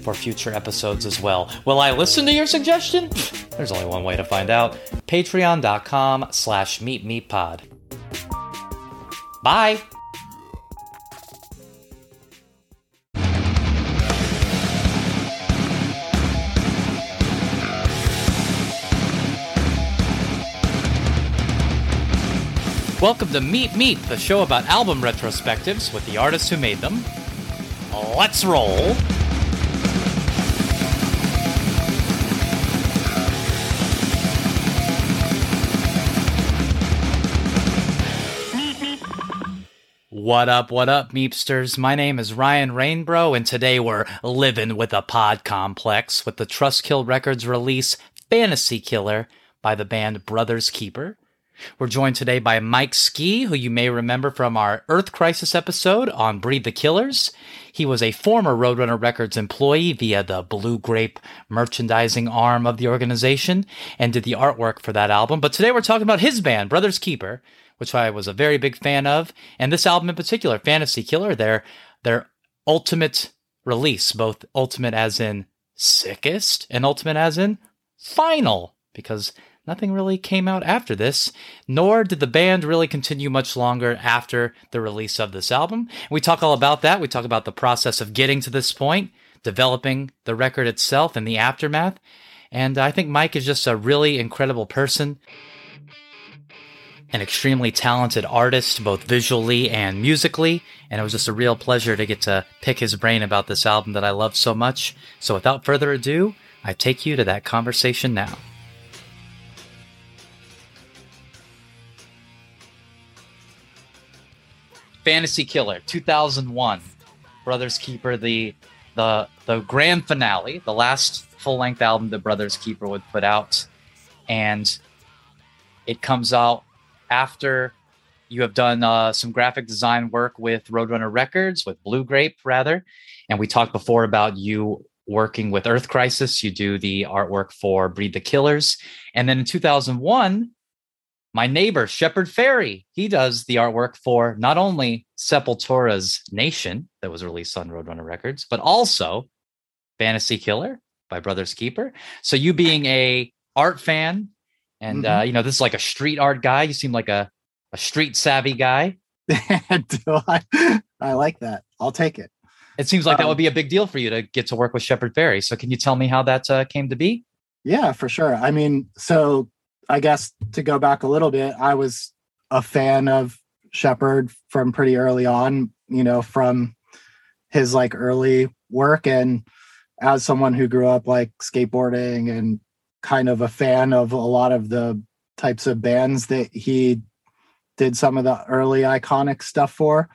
for future episodes as well. Will I listen to your suggestion? There's only one way to find out. Patreon.com slash meepmeeppod. Bye! Welcome to Meep Meep, the show about album retrospectives with the artists who made them. Let's roll! What up, what up, Meepsters? My name is Ryan Rainbro, and today we're living with a pod complex with the Trustkill Records release Fantasy Killer by the band Brothers Keeper. We're joined today by Mike Ski, who you may remember from our Earth Crisis episode on Breed the Killers. He was a former Roadrunner Records employee via the Blue Grape merchandising arm of the organization and did the artwork for that album. But today we're talking about his band, Brothers Keeper, which I was a very big fan of, and this album in particular, Fantasy Killer, their their ultimate release, both ultimate as in sickest and ultimate as in final, because nothing really came out after this, nor did the band really continue much longer after the release of this album. We talk all about that. We talk about the process of getting to this point, developing the record itself and the aftermath. And I think Mike is just a really incredible person an extremely talented artist, both visually and musically. And it was just a real pleasure to get to pick his brain about this album that I love so much. So without further ado, I take you to that conversation now. Fantasy Killer 2001, Brothers Keeper, the the the grand finale, the last full length album the Brothers Keeper would put out, and it comes out after you have done uh, some graphic design work with Roadrunner Records, with Blue Grape, rather. And we talked before about you working with Earth Crisis. You do the artwork for Breed the Killers. And then in 2001, my neighbor, Shepard Fairey, he does the artwork for not only Sepultura's Nation, that was released on Roadrunner Records, but also Fantasy Killer by Brothers Keeper. So you being a art fan and mm-hmm. uh, you know, this is like a street art guy. You seem like a, a street savvy guy. I, I like that. I'll take it. It seems like um, that would be a big deal for you to get to work with Shepard Fairey. So can you tell me how that uh, came to be? Yeah, for sure. I mean, so I guess to go back a little bit, I was a fan of Shepard from pretty early on, you know, from his like early work and as someone who grew up like skateboarding and kind of a fan of a lot of the types of bands that he did some of the early iconic stuff for.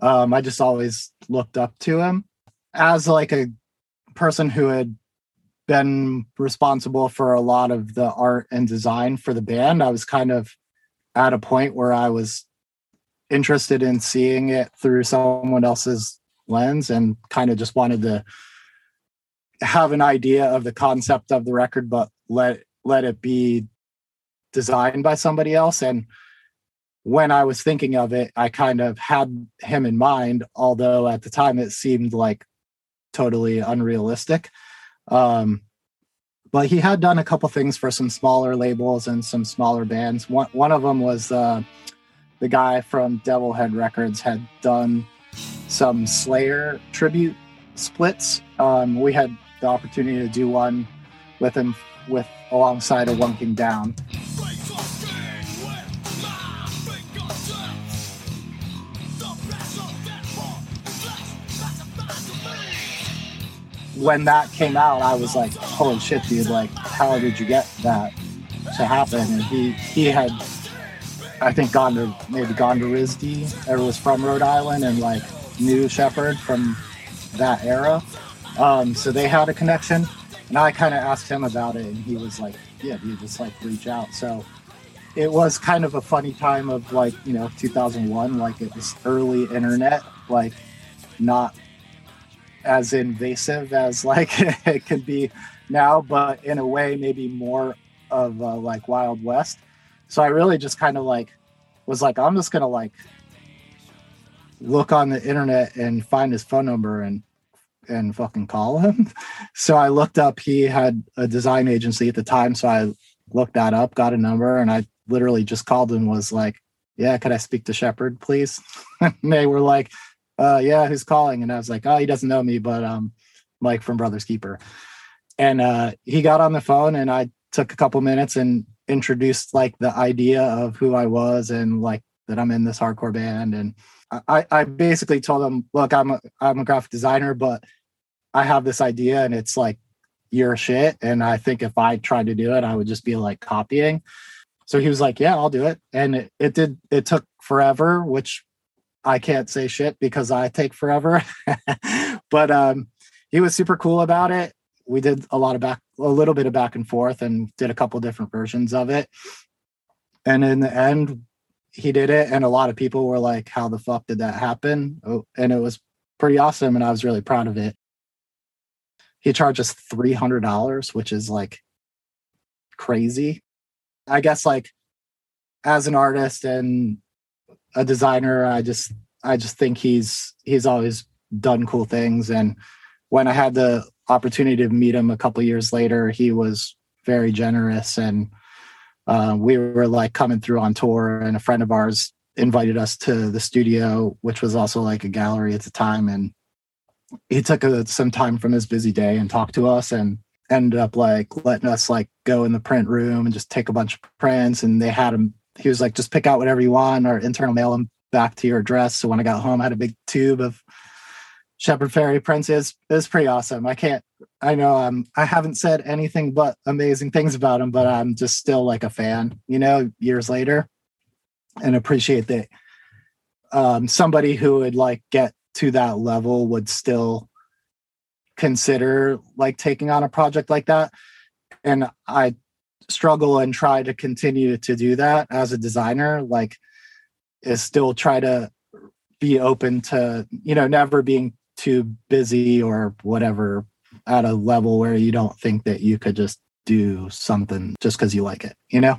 Um, I just always looked up to him as like a person who had been responsible for a lot of the art and design for the band. I was kind of at a point where I was interested in seeing it through someone else's lens and kind of just wanted to have an idea of the concept of the record but let let it be designed by somebody else. And when i was thinking of it i kind of had him in mind although at the time it seemed like totally unrealistic. Um, but he had done a couple things for some smaller labels and some smaller bands. One, one of them was uh, the guy from devilhead records had done some slayer tribute splits. Um, we had the opportunity to do one with him with alongside a One King Down. When that came out, I was like, "Holy shit, dude! Like, how did you get that to happen?" And he he had, I think, gone to maybe gone to RISD or was from Rhode Island and like knew Shepard from that era. Um, so they had a connection And I kind of asked him about it, and he was like, "Yeah, you just like reach out." So it was kind of a funny time of like you know 2001, like it was early internet, like not as invasive as like it could be now, but in a way maybe more of like Wild West. So I really just kind of like was like, I'm just gonna like look on the internet and find his phone number and and fucking call him. So I looked up. He had a design agency at the time, so I looked that up, got a number, and I literally just called and was like, "Yeah, could I speak to Shepard, please?" and they were like, uh, "Yeah, who's calling?" And I was like, "Oh, he doesn't know me, but um, Mike from Brothers Keeper." And uh, he got on the phone, and I took a couple minutes and introduced like the idea of who I was and like that I'm in this hardcore band. And I, I basically told him, look, I'm a, I'm a graphic designer, but I have this idea and it's like your shit. And I think if I tried to do it, I would just be like copying. So he was like, yeah, I'll do it. And it, it did, it took forever, which I can't say shit because I take forever. but um, he was super cool about it. We did a lot of back, a little bit of back and forth and did a couple different versions of it. And in the end, he did it. And a lot of people were like, how the fuck did that happen? Oh, and it was pretty awesome. And I was really proud of it. He charged us $300, which is like crazy. I guess like as an artist and a designer, I just I just think he's he's always done cool things. And when I had the opportunity to meet him a couple years later, he was very generous and uh, we were like coming through on tour and a friend of ours invited us to the studio which was also like a gallery at the time and he took a, some time from his busy day and talked to us and ended up like letting us like go in the print room and just take a bunch of prints and they had him he was like just pick out whatever you want or internal mail them back to your address. So when i got home i had a big tube of shepard fairey Prince is is pretty awesome. I can't i know i'm i haven't said anything but amazing things about him but i'm just still like a fan you know years later. And appreciate that um somebody who would like get to that level would still consider like taking on a project like that. And i struggle and try to continue to do that as a designer like is still try to be open to you know never being too busy or whatever at a level where you don't think that you could just do something just because you like it you know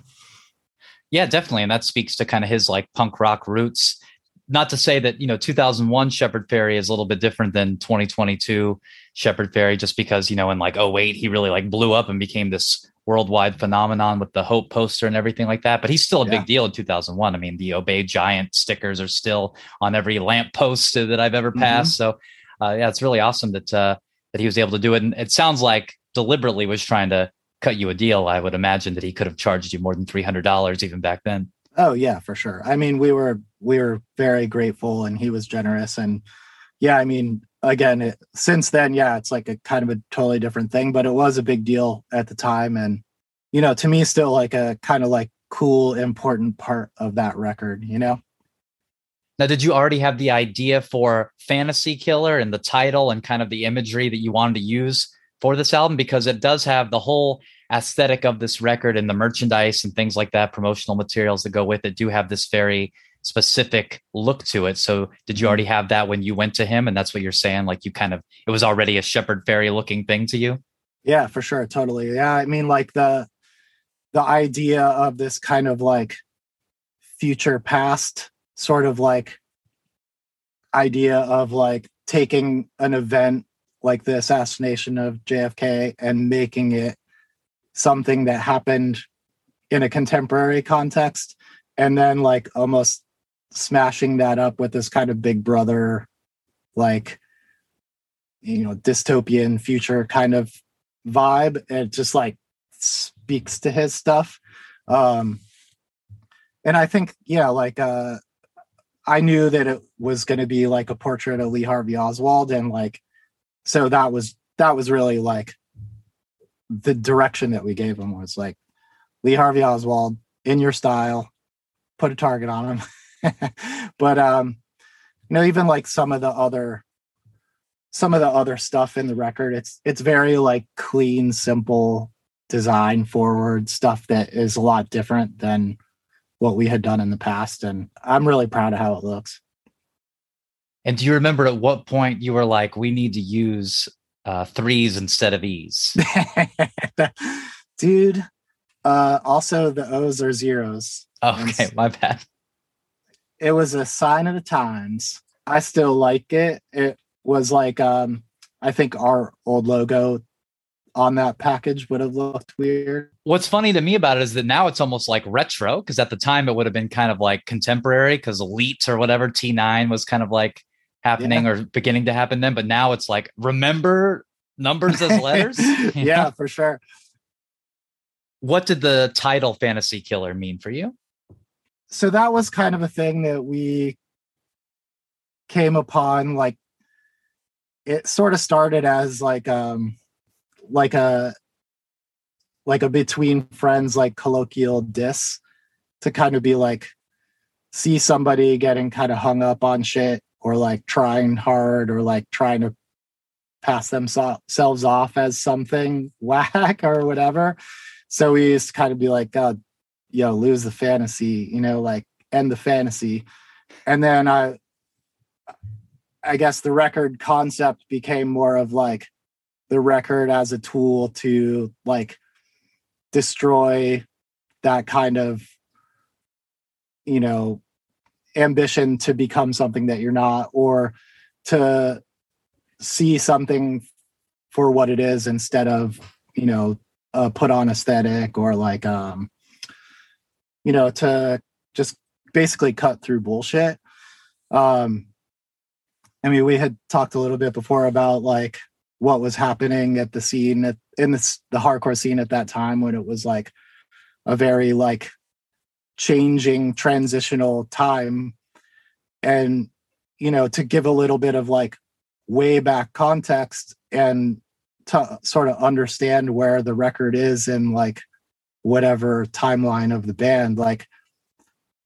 yeah definitely and that speaks to kind of his like punk rock roots not to say that you know 2001 Shepard Fairey is a little bit different than 2022 Shepard Fairey, just because you know in like 08 he really like blew up and became this worldwide phenomenon with the Hope poster and everything like that. But he's still a yeah. big deal in 2001. I mean, the Obey Giant stickers are still on every lamp post that I've ever mm-hmm. passed. Mm-hmm. So uh, yeah, it's really awesome that uh, that he was able to do it. And it sounds like deliberately was trying to cut you a deal. I would imagine that he could have charged you more than three hundred dollars even back then. Oh yeah, for sure. I mean, we were we were very grateful, and he was generous. And yeah, I mean, again, it, since then, yeah, it's like a kind of a totally different thing, but it was a big deal at the time, and you know, to me, still like a kind of like cool, important part of that record. You know. Now, did you already have the idea for Fantasy Killer and the title and kind of the imagery that you wanted to use for this album? Because it does have the whole aesthetic of this record and the merchandise and things like that, promotional materials that go with it do have this very specific look to it. So did you mm-hmm. already have that when you went to him? And that's what you're saying? Like you kind of it was already a Shepard Fairey looking thing to you? Yeah, for sure. Totally. Yeah. I mean like the the idea of this kind of like future past sort of like idea of like taking an event like the assassination of JFK and making it something that happened in a contemporary context and then like almost smashing that up with this kind of big brother like you know dystopian future kind of vibe. It just like speaks to his stuff. Um and i think yeah like uh i knew that it was going to be like a portrait of lee harvey oswald and like so that was that was really like the direction that we gave him was like Lee Harvey Oswald in your style, put a target on him. but um, you know, even like some of the other some of the other stuff in the record it's it's very like clean simple design forward stuff that is a lot different than what we had done in the past and i'm really proud of how it looks. And do you remember at what point you were like we need to use uh, threes instead of e's? Dude uh also the o's are zeros. Okay my bad. It was a sign of the times. I still like it. It was like um I think our old logo on that package would have looked weird. What's funny to me about it is that now it's almost like retro because at the time it would have been kind of like contemporary because Elite or whatever T9 was kind of like happening yeah. or beginning to happen then. But now it's like remember numbers as letters. yeah, for sure. What did the title Fantasy Killer mean for you? So that was kind of a thing that we came upon like it sort of started as like um like a like a between friends like colloquial diss to kind of be like see somebody getting kind of hung up on shit or like trying hard or like trying to pass themselves off as something whack or whatever. So we used to kind of be like god yo lose the fantasy you know like end the fantasy. And then i I guess the record concept became more of like the record as a tool to like destroy that kind of you know ambition to become something that you're not or to see something for what it is instead of you know a put on aesthetic or like um you know to just basically cut through bullshit. Um I mean, we had talked a little bit before about like what was happening at the scene at, in the, the hardcore scene at that time when it was like a very like changing transitional time. And you know to give a little bit of like way back context and to sort of understand where the record is in like whatever timeline of the band like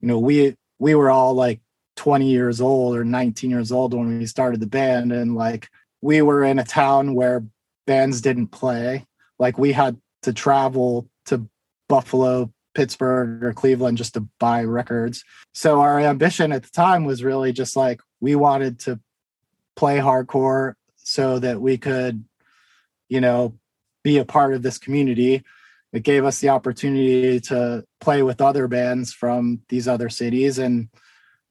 you know we we were all like 20 years old or 19 years old when we started the band and like we were in a town where bands didn't play. Like we had to travel to buffalo pittsburgh or cleveland just to buy records. So our ambition at the time was really just like we wanted to play hardcore so that we could you know be a part of this community. It gave us the opportunity to play with other bands from these other cities and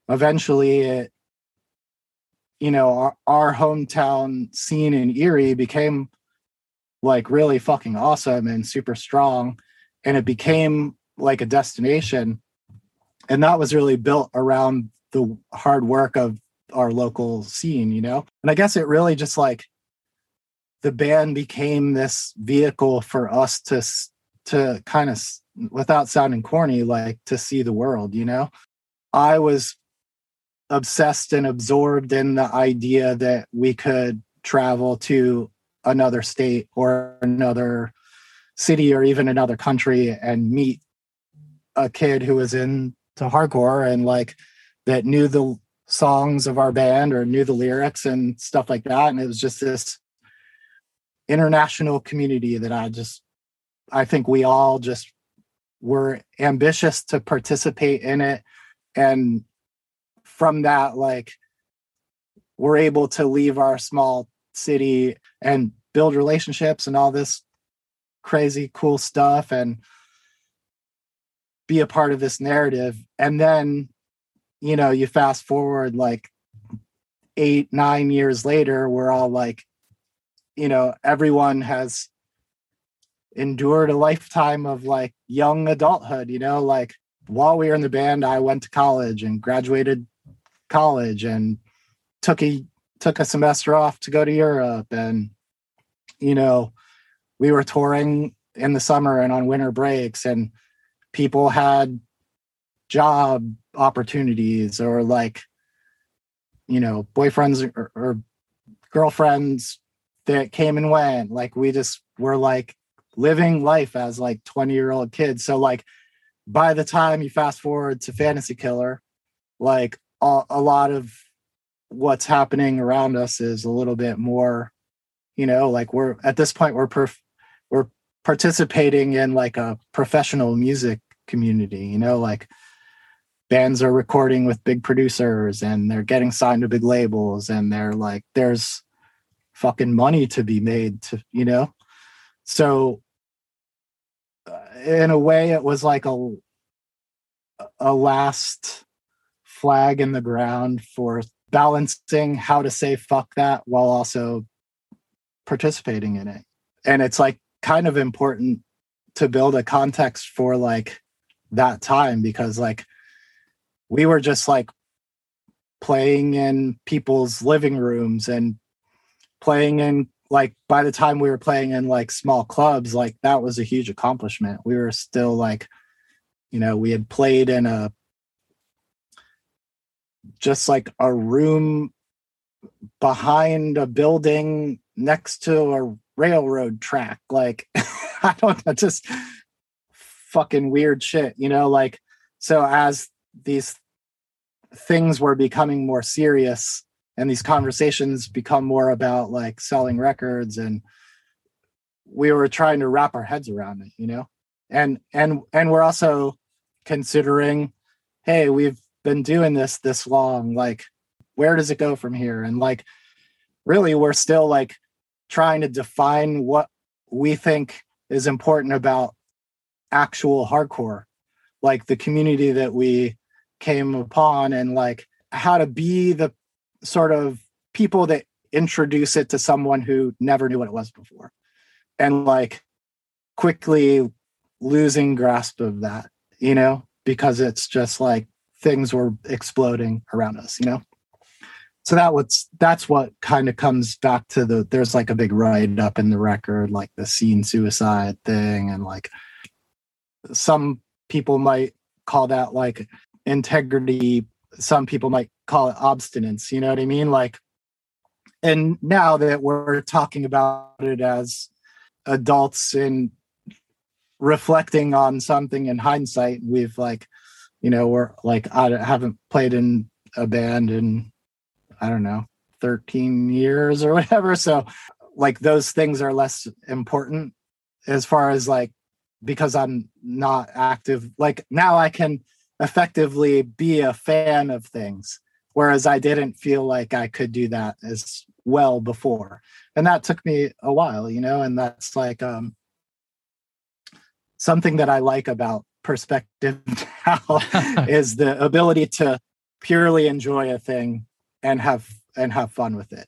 eventually it you know our, our hometown scene in erie became like really fucking awesome and super strong and it became like a destination. And that was really built around the hard work of our local scene you know? And i guess it really just like the band became this vehicle for us to to kind of without sounding corny like to see the world you know? I was obsessed and absorbed in the idea that we could travel to another state or another city or even another country and meet a kid who was into hardcore and like that knew the songs of our band or knew the lyrics and stuff like that. And it was just this international community that i just i think we all just were ambitious to participate in it. And from that like we're able to leave our small city and build relationships and all this crazy cool stuff and be a part of this narrative. And then you know you fast forward like eight nine years later we're all like you know everyone has endured a lifetime of like young adulthood you know? Like while we were in the band i went to college and graduated college and took a took a semester off to go to Europe. And you know we were touring in the summer and on winter breaks and people had job opportunities or like you know boyfriends or, or girlfriends that came and went. Like we just were like living life as like 20 year old kids. So like by the time you fast forward to fantasy killer like a, a lot of what's happening around us is a little bit more you know like we're at this point we're perf- we're participating in like a professional music community you know like bands are recording with big producers and they're getting signed to big labels and they're like there's fucking money to be made to you know? So uh, in a way it was like a a last flag in the ground for balancing how to say fuck that while also participating in it. And it's like kind of important to build a context for like that time because like we were just like playing in people's living rooms and playing in like by the time we were playing in like small clubs like that was a huge accomplishment. We were still like you know we had played in a just like a room behind a building next to a railroad track. Like i don't know just fucking weird shit you know? Like so as these things were becoming more serious and these conversations become more about like selling records and we were trying to wrap our heads around it you know? And and and we're also considering hey we've been doing this this long like where does it go from here? And like really we're still like trying to define what we think is important about actual hardcore like the community that we came upon and like how to be the sort of people that introduce it to someone who never knew what it was before. And like quickly losing grasp of that you know because it's just like things were exploding around us you know? So that was that's what kind of comes back to the there's like a big write up in the record like the scene suicide thing and like some people might call that like integrity some people might call it obstinance you know what i mean? Like and now that we're talking about it as adults and reflecting on something in hindsight we've like you know we're like i haven't played in a band in i don't know 13 years or whatever. So like those things are less important as far as like because i'm not active like now i can effectively be a fan of things whereas i didn't feel like i could do that as well before. And that took me a while you know and that's like um something that i like about perspective now is the ability to purely enjoy a thing and have and have fun with it.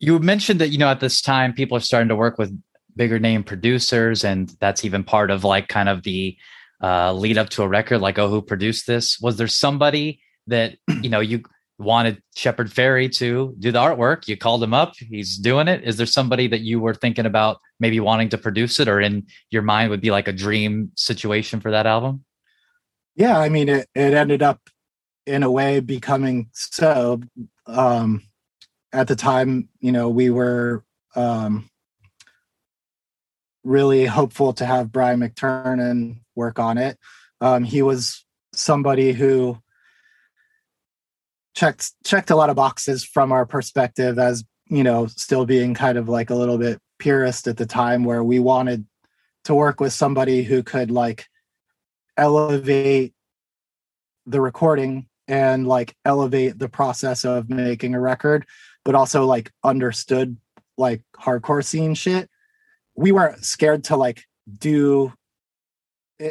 You mentioned that you know at this time people are starting to work with bigger name producers and that's even part of like kind of the uh, lead up to a record like oh who produced this? Was there somebody that you know you wanted shepard fairey to do the artwork. You called him up. He's doing it. Is there somebody that you were thinking about maybe wanting to produce it or in your mind would be like a dream situation for that album? Yeah i mean it, it ended up in a way becoming so um at the time you know we were um really hopeful to have brian McTernan work on it. Um, he was somebody who checked checked a lot of boxes from our perspective as you know still being kind of like a little bit purist at the time where we wanted to work with somebody who could like elevate the recording and like elevate the process of making a record but also like understood like hardcore scene shit. We weren't scared to like do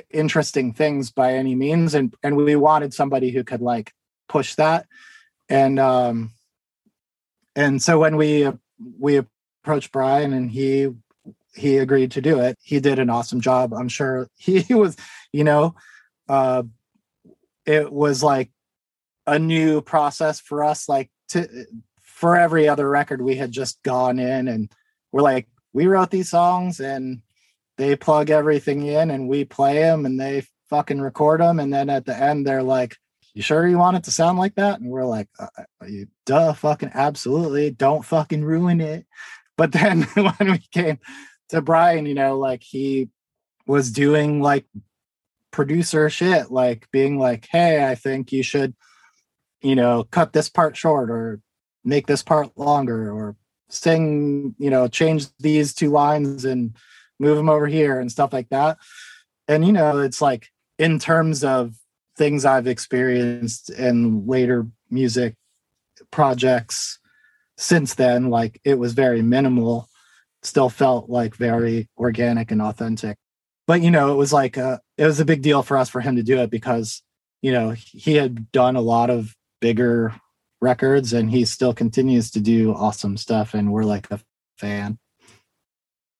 interesting things by any means and and we wanted somebody who could like push that. And um and so when we we approached brian and he he agreed to do it he did an awesome job. I'm sure he, was you know uh it was like a new process for us like to for every other record we had just gone in and we're like we wrote these songs and they plug everything in and we play them and they fucking record them and then at the end they're like you sure you want it to sound like that and we're like uh, uh you duh fucking absolutely don't fucking ruin it but then when we came to brian you know like he was doing like producer shit like being like hey i think you should you know, cut this part short or make this part longer or sing, you know, change these two lines and move them over here and stuff like that. And, you know, it's like in terms of things I've experienced in later music projects since then, like it was very minimal, still felt like very organic and authentic. But, you know, it was like, a, it was a big deal for us for him to do it because, you know, he had done a lot of bigger records and he still continues to do awesome stuff and we're like a fan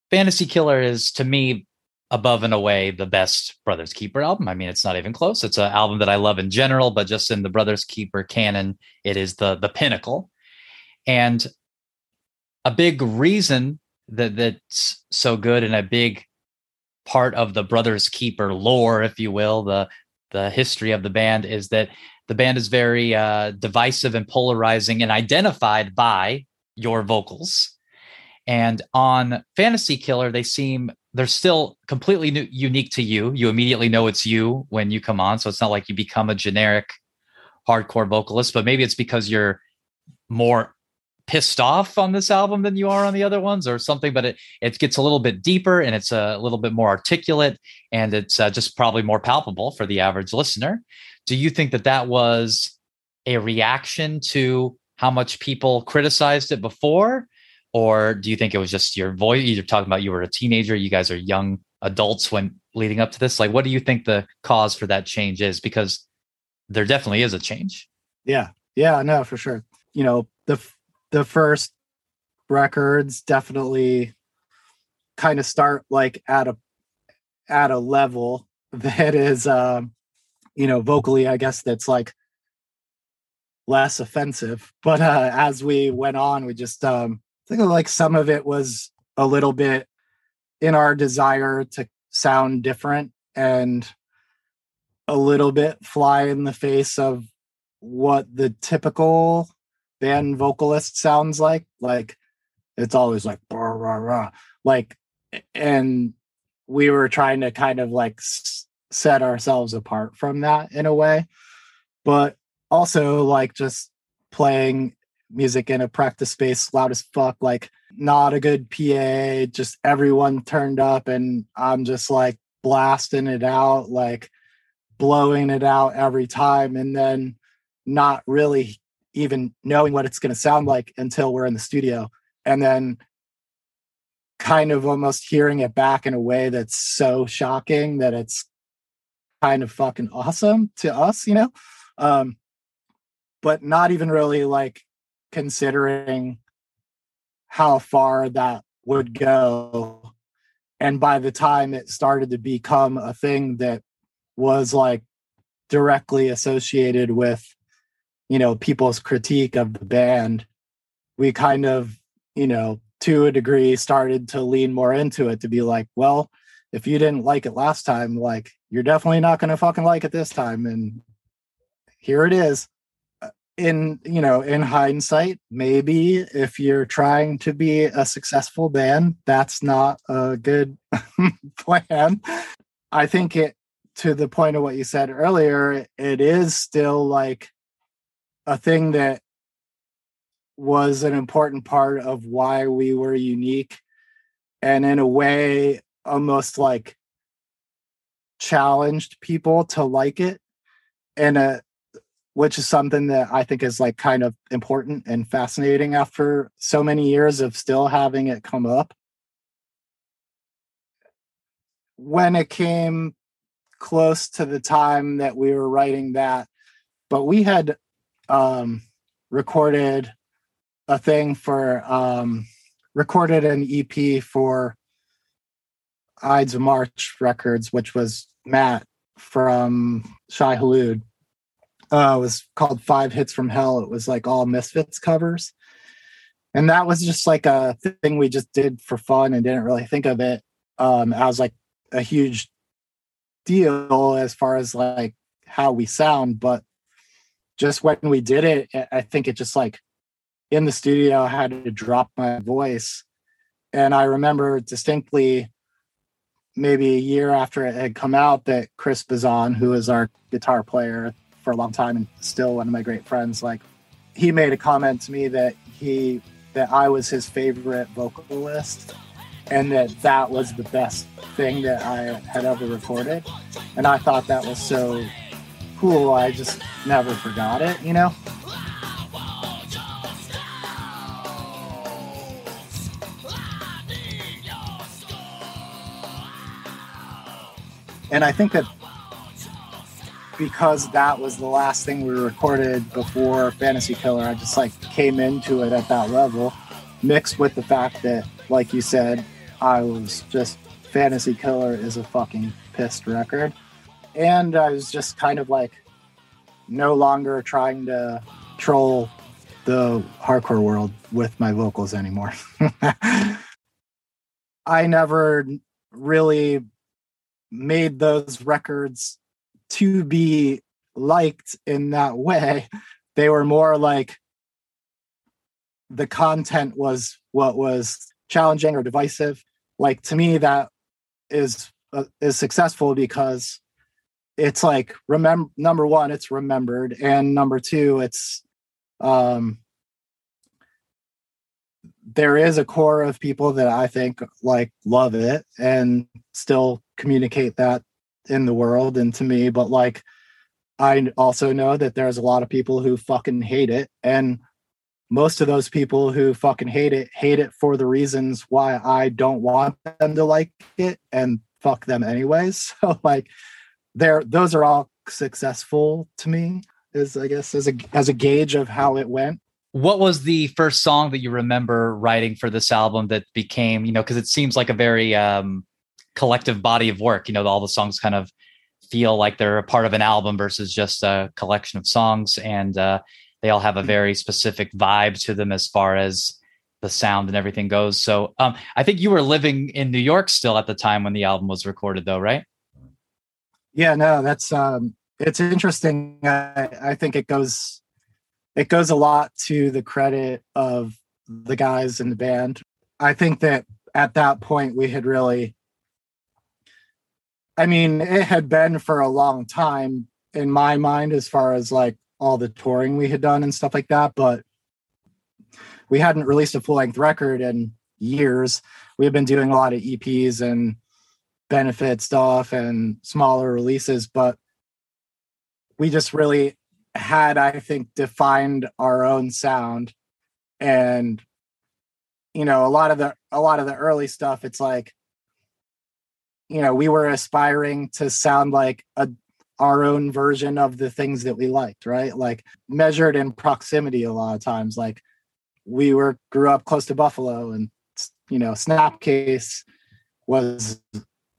fantasy killer is to me above and away the best brothers keeper album. I mean it's not even close. It's an album that i love in general but just in the brothers keeper canon it is the the pinnacle. And a big reason that that's so good and a big part of the brothers keeper lore if you will the the history of the band is that the band is very uh, divisive and polarizing and identified by your vocals. And on Fantasy Killer, they seem they're still completely new, unique to you. You immediately know it's you when you come on. So it's not like you become a generic hardcore vocalist, but maybe it's because you're more pissed off on this album than you are on the other ones or something but it it gets a little bit deeper and it's a little bit more articulate and it's uh, just probably more palpable for the average listener do you think that that was a reaction to how much people criticized it before? Or do you think it was just your voice? You're talking about you were a teenager, you guys are young adults when leading up to this. Like, what do you think the cause for that change is? Because there definitely is a change. Yeah. Yeah, no, for sure. You know, the the first records definitely kind of start like at a at a level that is um you know, vocally, I guess that's like less offensive. But uh, as we went on, we just um, I think like some of it was a little bit in our desire to sound different and a little bit fly in the face of what the typical band vocalist sounds like. Like it's always like rah, rah, rah. like, and we were trying to kind of like set ourselves apart from that in a way but also like just playing music in a practice space loud as fuck like not a good pa just everyone turned up and i'm just like blasting it out like blowing it out every time and then not really even knowing what it's going to sound like until we're in the studio and then kind of almost hearing it back in a way that's so shocking that it's kind of fucking awesome to us, you know? Um, but not even really like considering how far that would go. And by the time it started to become a thing that was like directly associated with, you know, people's critique of the band, we kind of, you know, to a degree started to lean more into it to be like, well, if you didn't like it last time, like you're definitely not going to fucking like it this time. And here it is. In you know, in hindsight, maybe if you're trying to be a successful band, that's not a good plan. I think it to the point of what you said earlier, it is still like a thing that was an important part of why we were unique and in a way almost like challenged people to like it and uh which is something that I think is like kind of important and fascinating after so many years of still having it come up. When it came close to the time that we were writing that, but we had um, recorded a thing for um, recorded an EP for Ides of March Records, which was Matt from Shai Hulud. Uh, it was called Five Hits from Hell. It was like all Misfits covers. And that was just like a thing we just did for fun and didn't really think of it um, as like a huge deal as far as like how we sound. But just when we did it, I think it just like in the studio, I had to drop my voice. And I remember distinctly maybe a year after it had come out that Chris Bazan, who is our guitar player, for a long time and still one of my great friends. Like he made a comment to me that he that I was his favorite vocalist and that that was the best thing that I had ever recorded. And I thought that was so cool. I just never forgot it, you know? And I think that because that was the last thing we recorded before Fantasy Killer, I just like came into it at that level, mixed with the fact that, like you said, I was just Fantasy Killer is a fucking pissed record. And I was just kind of like no longer trying to troll the hardcore world with my vocals anymore. I never really made those records to be liked in that way. They were more like the content was what was challenging or divisive. Like to me, that is uh, is successful because it's like remember number one, it's remembered, and number two, it's um there is a core of people that I think like love it and still communicate that in the world and to me but like i also know that there's a lot of people who fucking hate it and most of those people who fucking hate it hate it for the reasons why i don't want them to like it and fuck them anyways. So like there those are all successful to me is i guess as a as a gauge of how it went. What was the first song that you remember writing for this album that became you know because it seems like a very um collective body of work. You know, all the songs kind of feel like they're a part of an album versus just a collection of songs, and uh, they all have a very specific vibe to them as far as the sound and everything goes. So, um, I think you were living in New York still at the time when the album was recorded, though, right? Yeah, no, that's um, it's interesting. I, I think it goes it goes a lot to the credit of the guys in the band. I think that at that point we had really I mean, it had been for a long time in my mind as far as like all the touring we had done and stuff like that, but we hadn't released a full length record in years. We had been doing a lot of EPs and benefit stuff and smaller releases, but we just really had, I think, defined our own sound. And you know, a lot of the a lot of the early stuff, it's like you know we were aspiring to sound like a our own version of the things that we liked right? Like measured in proximity a lot of times like we were grew up close to buffalo and you know snapcase was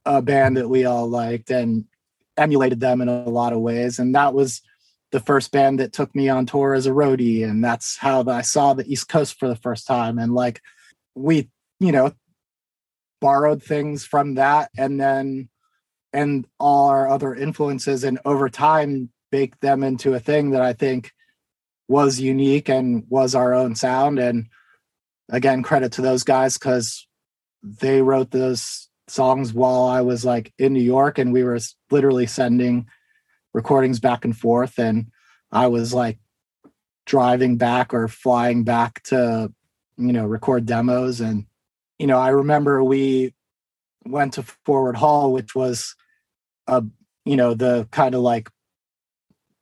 a band that we all liked and emulated them in a lot of ways and that was the first band that took me on tour as a roadie and that's how i saw the east coast for the first time and like we you know borrowed things from that and then and all our other influences and over time baked them into a thing that I think was unique and was our own sound. And again, credit to those guys because they wrote those songs while I was like in New York and we were literally sending recordings back and forth. And I was like driving back or flying back to, you know, record demos. And you know, I remember we went to Forward Hall, which was a you know the kind of like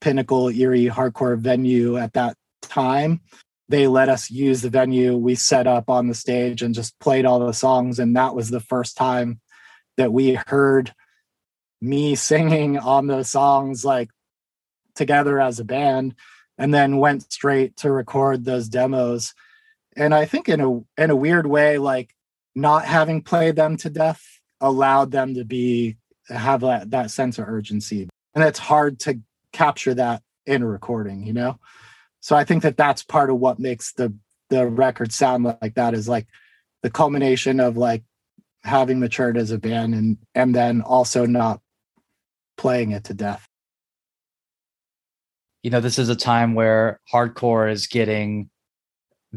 pinnacle Erie hardcore venue at that time. They let us use the venue. We set up on the stage and just played all the songs, and that was the first time that we heard me singing on those songs like together as a band and then went straight to record those demos and i think in a in a weird way like not having played them to death allowed them to be have that, that sense of urgency. And it's hard to capture that in a recording you know? So i think that that's part of what makes the the record sound like that is like the culmination of like having matured as a band and and then also not playing it to death. You know this is a time where hardcore is getting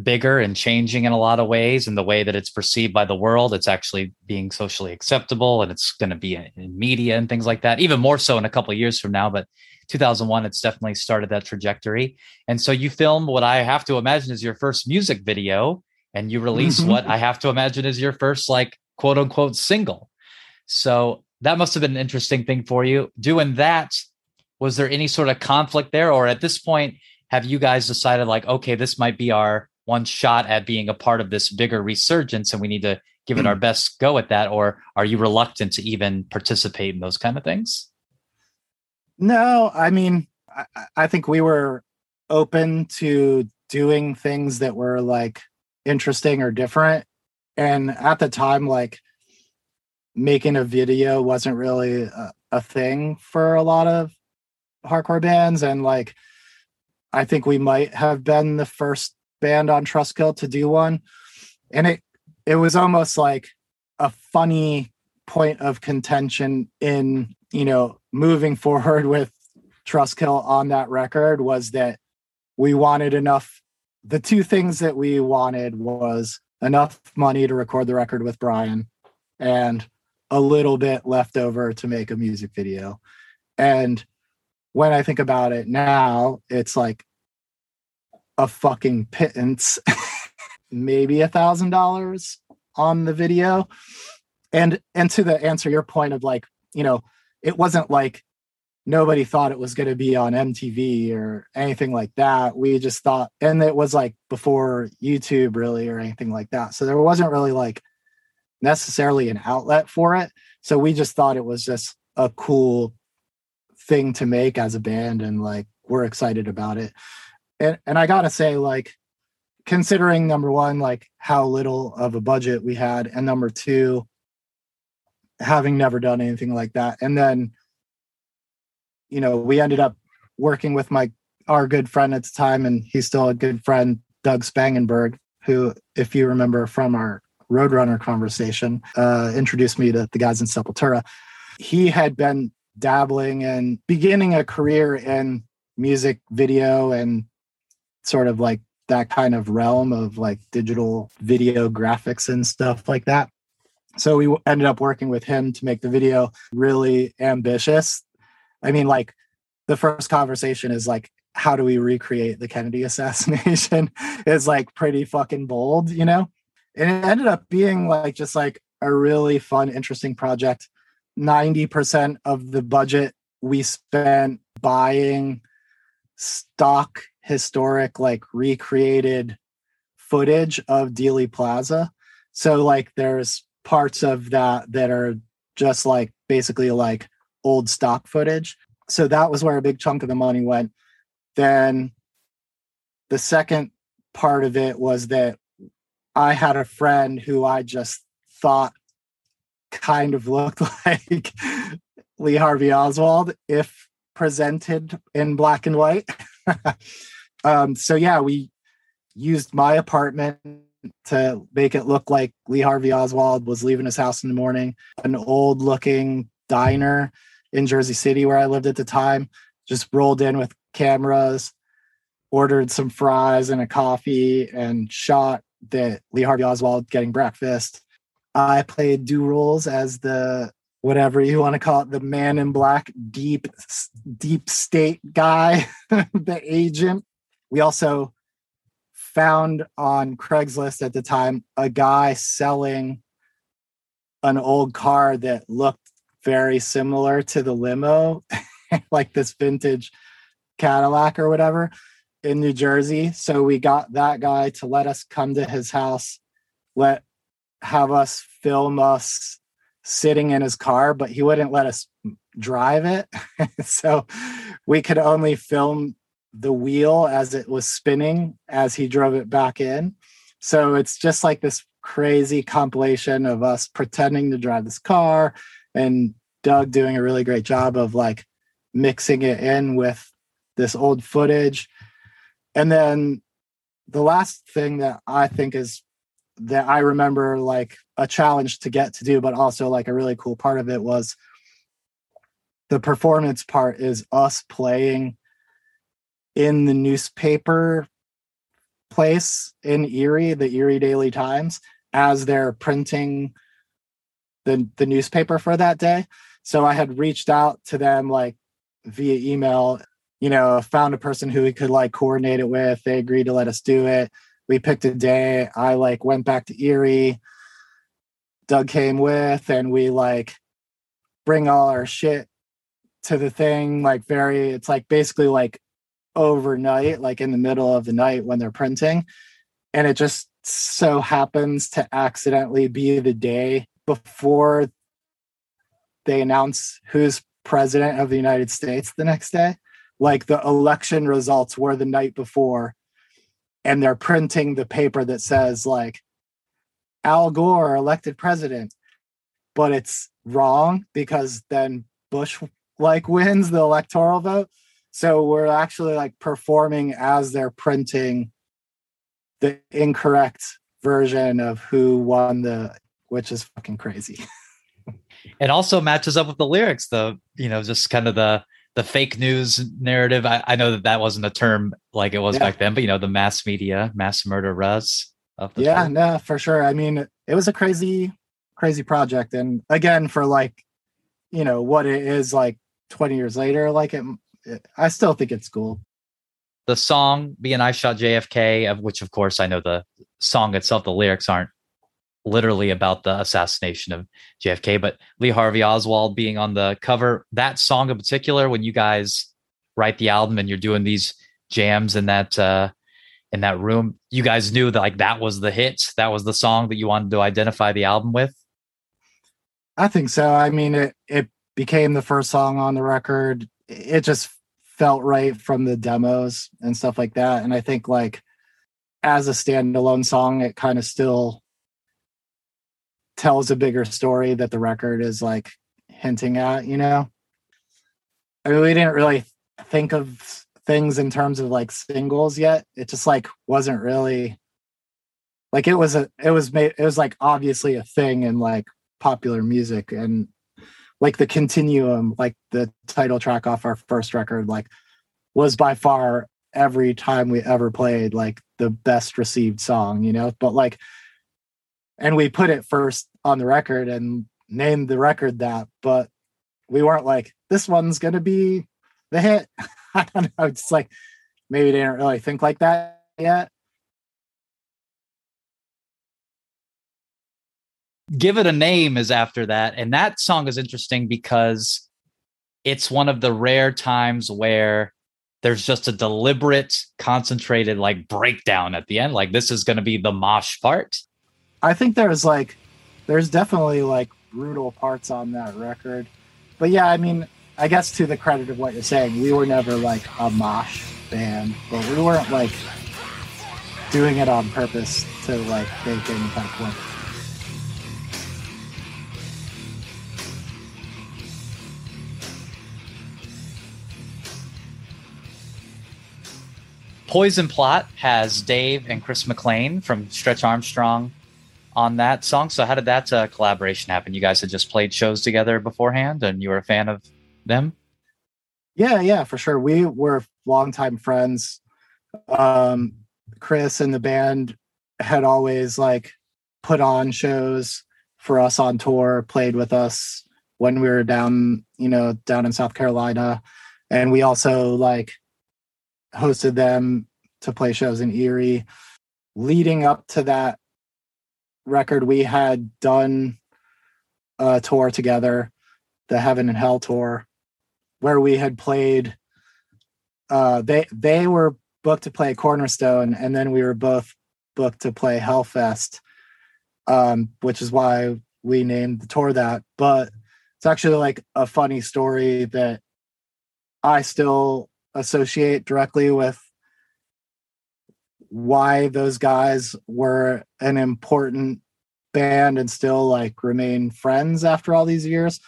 bigger and changing in a lot of ways and the way that it's perceived by the world it's actually being socially acceptable and it's going to be in media and things like that even more so in a couple years from now but 2001 it's definitely started that trajectory. And so you film what i have to imagine is your first music video and you release mm-hmm. what i have to imagine is your first like quote unquote single. So that must have been an interesting thing for you. Doing that was there any sort of conflict there? Or at this point have you guys decided like okay this might be our one shot at being a part of this bigger resurgence and we need to give it our hmm. best go at that or are you reluctant to even participate in those kind of things? No i mean i, I think we were open to doing things that were like interesting or different. And at the time like making a video wasn't really a, a thing for a lot of hardcore bands. And like i think we might have been the first band on Trustkill to do one, and it it was almost like a funny point of contention in you know moving forward with Trustkill on that record was that we wanted enough. The two things that we wanted was enough money to record the record with Brian and a little bit left over to make a music video. And when I think about it now, it's like a fucking pittance, maybe a thousand dollars on the video. And and to the answer your point of like, you know, it wasn't like nobody thought it was going to be on MTV or anything like that. We just thought, and it was like before YouTube really or anything like that. So there wasn't really like necessarily an outlet for it. So we just thought it was just a cool thing to make as a band and like we're excited about it and and I gotta say, like, considering number one, like how little of a budget we had, and number two, having never done anything like that, and then, you know, we ended up working with my our good friend at the time, and he's still a good friend, Doug Spangenberg, who, if you remember from our Roadrunner conversation, uh, introduced me to the guys in Sepultura. He had been dabbling and beginning a career in music video and sort of like that kind of realm of like digital video graphics and stuff like that. So we ended up working with him to make the video really ambitious. I mean, like the first conversation is like, how do we recreate the Kennedy assassination? is like pretty fucking bold, you know? And it ended up being like just like a really fun, interesting project. 90% of the budget we spent buying stock historic like recreated footage of Dealey Plaza. So like there's parts of that that are just like basically like old stock footage. So that was where a big chunk of the money went. Then the second part of it was that I had a friend who I just thought kind of looked like Lee Harvey Oswald if presented in black and white. um, so yeah, we used my apartment to make it look like Lee Harvey Oswald was leaving his house in the morning. An old looking diner in Jersey City where I lived at the time. Just rolled in with cameras, ordered some fries and a coffee, and shot the Lee Harvey Oswald getting breakfast. I played do roles as the whatever you want to call it, the man in black, deep, deep state guy, the agent. We also found on Craigslist at the time a guy selling an old car that looked very similar to the limo, like this vintage Cadillac or whatever in New Jersey. So we got that guy to let us come to his house, let have us film us sitting in his car, but he wouldn't let us drive it. so we could only film the wheel as it was spinning as he drove it back in. So it's just like this crazy compilation of us pretending to drive this car and Doug doing a really great job of like mixing it in with this old footage. And then the last thing that I think is that I remember like a challenge to get to do, but also like a really cool part of it was the performance part is us playing in the newspaper place in Erie, the Erie Daily Times, as they're printing the the newspaper for that day. So I had reached out to them like via email, you know, found a person who we could like coordinate it with. They agreed to let us do it. We picked a day. I like went back to Erie. Doug came with, and we like bring all our shit to the thing. Like very, it's like basically like overnight, like in the middle of the night when they're printing. And it just so happens to accidentally be the day before they announce who's president of the United States the next day. Like the election results were the night before, and they're printing the paper that says, like, Al Gore elected president, but it's wrong because then Bush like wins the electoral vote. So we're actually like performing as they're printing the incorrect version of who won the which is fucking crazy. it also matches up with the lyrics, the you know, just kind of the the fake news narrative. I, I know that that wasn't a term like it was yeah. back then, but you know, the mass media, mass murder Ruz. Of the yeah, no, for sure. I mean, it was a crazy, crazy project, and again, for like, you know, what it is like 20 years later, like it I still think it's cool. The song "Being I Shot JFK," of which, of course, I know the song itself, the lyrics aren't literally about the assassination of JFK, but Lee Harvey Oswald being on the cover, that song in particular, when you guys write the album and you're doing these jams in that uh in that room, you guys knew that like that was the hit, that was the song that you wanted to identify the album with. I think so. I mean, it it became the first song on the record. It just felt right from the demos and stuff like that. And I think like as a standalone song, it kind of still tells a bigger story that the record is like hinting at, you know? I mean, we didn't really think of things in terms of like singles yet. It just like wasn't really like it was a it was made it was like obviously a thing in like popular music and like the continuum like the title track off our first record like was by far every time we ever played like the best received song you know? But like and we put it first on the record and named the record that but we weren't like this one's gonna be the hit. I don't know it's like maybe they didn't really think like that yet give it a name is after that and that song is interesting because it's one of the rare times where there's just a deliberate concentrated like breakdown at the end like this is going to be the mosh part I think there's like there's definitely like brutal parts on that record. But yeah, I mean, I guess to the credit of what you're saying, we were never like a mosh band, but we weren't like doing it on purpose to like make any kind of point. Poison Plot has Dave and Chris McLane from Stretch Arm Strong on that song. So how did that uh, collaboration happen? You guys had just played shows together beforehand, and you were a fan of them. Yeah, yeah, for sure. We were longtime friends. Um, Chris and the band had always like put on shows for us on tour, played with us when we were down, you know, down in South Carolina, and we also like hosted them to play shows in Erie. Leading up to that record we had done a tour together, the Heaven and Hell tour, where we had played. Uh, they they were booked to play Cornerstone, and then we were both booked to play Hellfest, um, which is why we named the tour that. But it's actually like a funny story that I still associate directly with why those guys were an important band and still like remain friends after all these years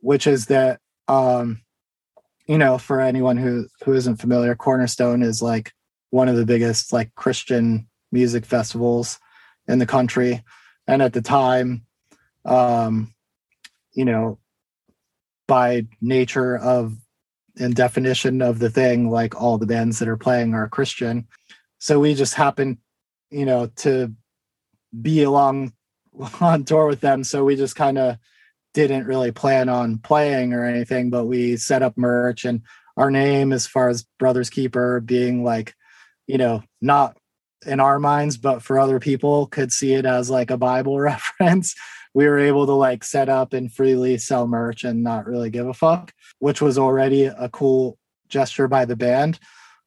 which is that um you know for anyone who who isn't familiar cornerstone is like one of the biggest like christian music festivals in the country. And at the time um you know by nature of and definition of the thing like all the bands that are playing are christian so we just happened, you know, to be along on tour with them. So we just kind of didn't really plan on playing or anything, but we set up merch and our name as far as Brothers Keeper being like, you know, not in our minds, but for other people could see it as like a Bible reference. We were able to like set up and freely sell merch and not really give a fuck, which was already a cool gesture by the band.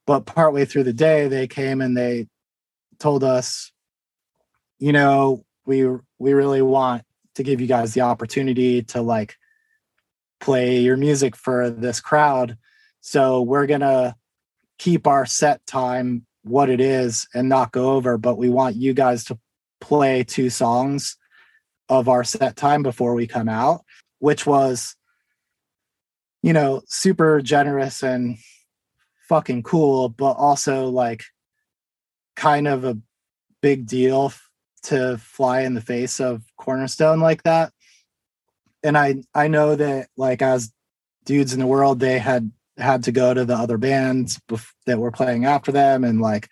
But partway through the day, they came and they told us, you know, we we really want to give you guys the opportunity to like play your music for this crowd. So we're gonna keep our set time what it is and not go over, but we want you guys to play two songs of our set time before we come out, which was, you know, super generous and fucking cool, but also like kind of a big deal to fly in the face of Cornerstone like that. And I I know that like as dudes in the world, they had had to go to the other bands bef- that were playing after them and like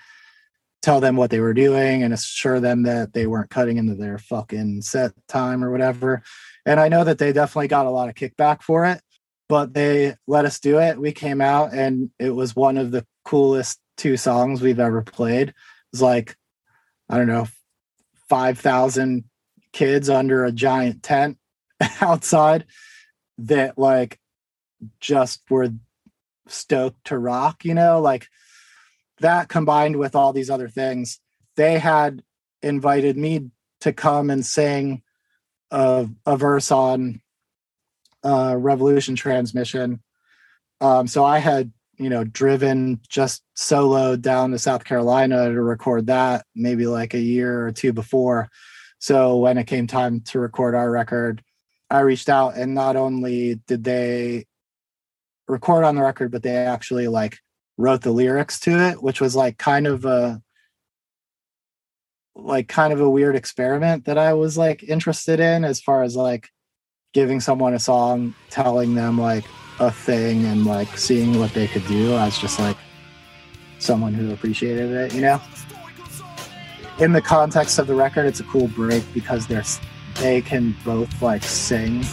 tell them what they were doing and assure them that they weren't cutting into their fucking set time or whatever. And I know that they definitely got a lot of kickback for it, but they let us do it. We came out and it was one of the coolest two songs we've ever played. It was like, I don't know, 5,000 kids under a giant tent outside that like just were stoked to rock, you know, like that combined with all these other things, they had invited me to come and sing a, a verse on uh, Revolution Transmission. Um, so I had, you know, driven just solo down to South Carolina to record that maybe like a year or two before. So when it came time to record our record, I reached out and not only did they record on the record, but they actually like wrote the lyrics to it, which was like kind of a like kind of a weird experiment that I was like interested in as far as like giving someone a song, telling them like a thing and like seeing what they could do. I was just like someone who appreciated it, you know. In the context of the record, it's a cool break because they're they can both like sing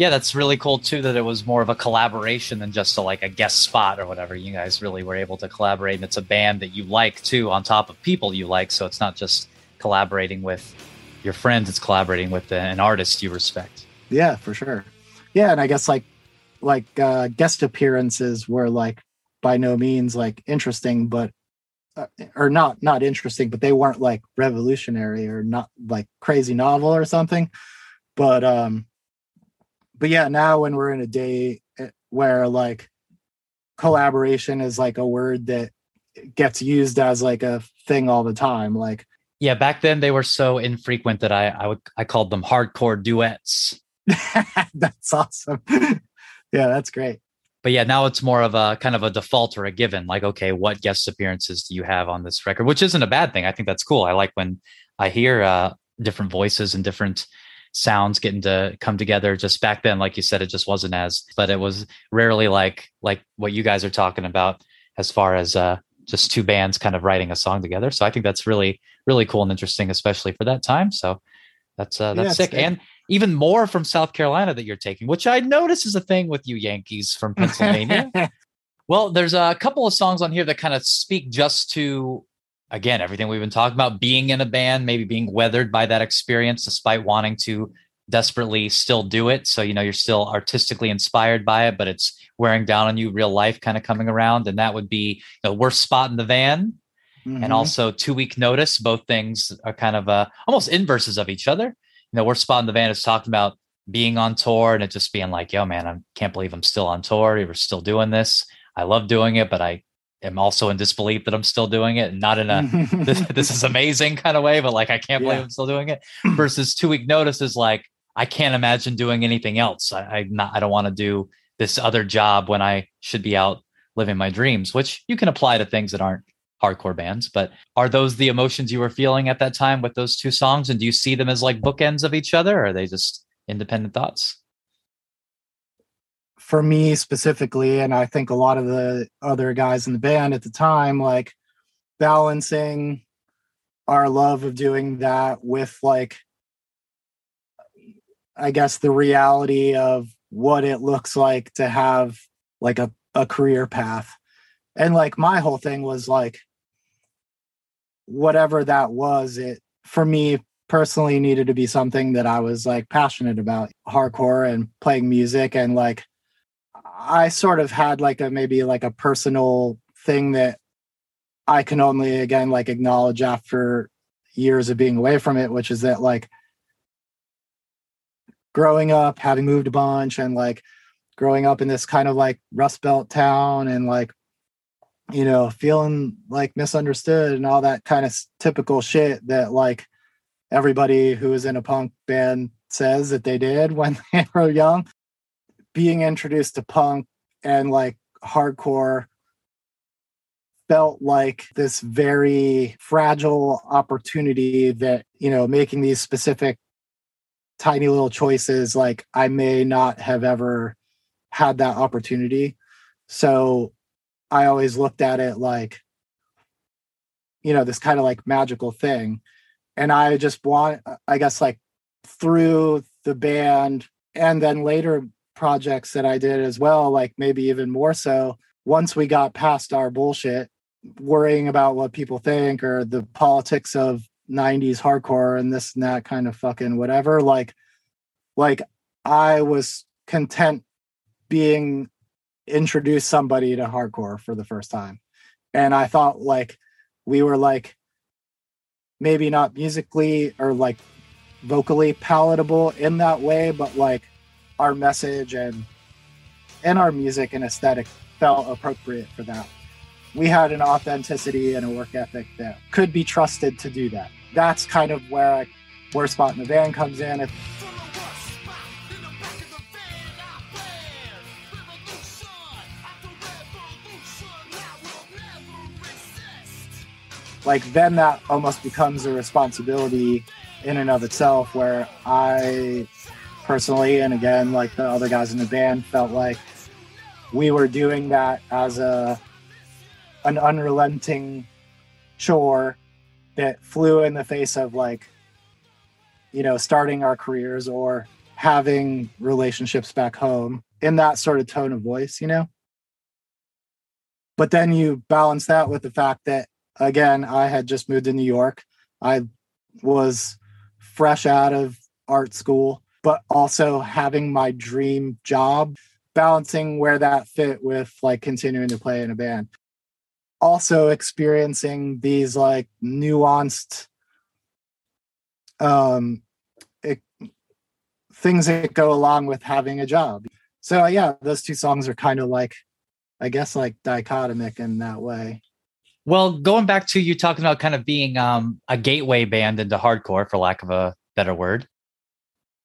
yeah, that's really cool too. That it was more of a collaboration than just a, like a guest spot or whatever. You guys really were able to collaborate, and it's a band that you like too, on top of people you like. So it's not just collaborating with your friends; it's collaborating with an artist you respect. Yeah, for sure. Yeah, and I guess like like uh, guest appearances were like by no means like interesting, but uh, or not not interesting, but they weren't like revolutionary or not like crazy novel or something. But um but yeah, now when we're in a day eh, where like collaboration is like a word that gets used as like a thing all the time, like yeah, back then they were so infrequent that I I would I called them hardcore duets. that's awesome. yeah, that's great. But yeah, now it's more of a kind of a default or a given. Like, okay, what guest appearances do you have on this record? Which isn't a bad thing. I think that's cool. I like when I hear uh, different voices and different sounds getting to come together. Just back then like you said it just wasn't as but it was rarely like like what you guys are talking about as far as uh just two bands kind of writing a song together. So i think that's really really cool and interesting especially for that time. So that's uh that's yeah, sick. and even more from south carolina that you're taking which i notice is a thing with you yankees from pennsylvania. Well there's a couple of songs on here that kind of speak just to again, everything we've been talking about, being in a band, maybe being weathered by that experience despite wanting to desperately still do it. So, you know, you're still artistically inspired by it, but it's wearing down on you, real life kind of coming around. And that would be the worst spot in the van. Mm-hmm. And also two week notice. Both things are kind of uh, almost inverses of each other. You know, worst spot in the van is talking about being on tour and it just being like, yo, man, I can't believe I'm still on tour. We're still doing this. I love doing it, but I am also in disbelief that I'm still doing it, and not in a this, this, is amazing kind of way, but like I can't believe yeah. I'm still doing it. Versus two week notice is like I can't imagine doing anything else. I, I'm not. I don't want to do this other job when I should be out living my dreams, which you can apply to things that aren't hardcore bands. But are those the emotions you were feeling at that time with those two songs? And do you see them as like bookends of each other? Or are they just independent thoughts? For me specifically, and I think a lot of the other guys in the band at the time, like balancing our love of doing that with like I guess the reality of what it looks like to have like a, a career path. And like my whole thing was like whatever that was, it for me personally needed to be something that I was like passionate about hardcore and playing music and like I sort of had like a maybe like a personal thing that I can only again like acknowledge after years of being away from it, which is that like growing up, having moved a bunch and like growing up in this kind of like Rust Belt town and like, you know, feeling like misunderstood and all that kind of typical shit that like everybody who is in a punk band says that they did when they were young. Being introduced to punk and like hardcore felt like this very fragile opportunity that, you know, making these specific tiny little choices like i may not have ever had that opportunity. So i always looked at it like you know this kind of like magical thing. And i just want i guess like through the band and then later projects that i did as well like maybe even more so once we got past our bullshit worrying about what people think or the politics of 90s hardcore and this and that kind of fucking whatever like like i was content being introduced somebody to hardcore for the first time. And i thought like we were like maybe not musically or like vocally palatable in that way but like our message and and our music and aesthetic felt appropriate for that we had an authenticity and a work ethic that could be trusted to do that that's kind of where I, where spot in the van comes in. If, like then that almost becomes a responsibility in and of itself where i personally and again like the other guys in the band felt like we were doing that as a an unrelenting chore that flew in the face of like you know starting our careers or having relationships back home in that sort of tone of voice you know? But then you balance that with the fact that again i had just moved to new york. I was fresh out of art school but also having my dream job balancing where that fit with like continuing to play in a band. Also experiencing these like nuanced um it, things that go along with having a job. So yeah those two songs are kind of like i guess like dichotomic in that way. Well going back to you talking about kind of being um a gateway band into hardcore for lack of a better word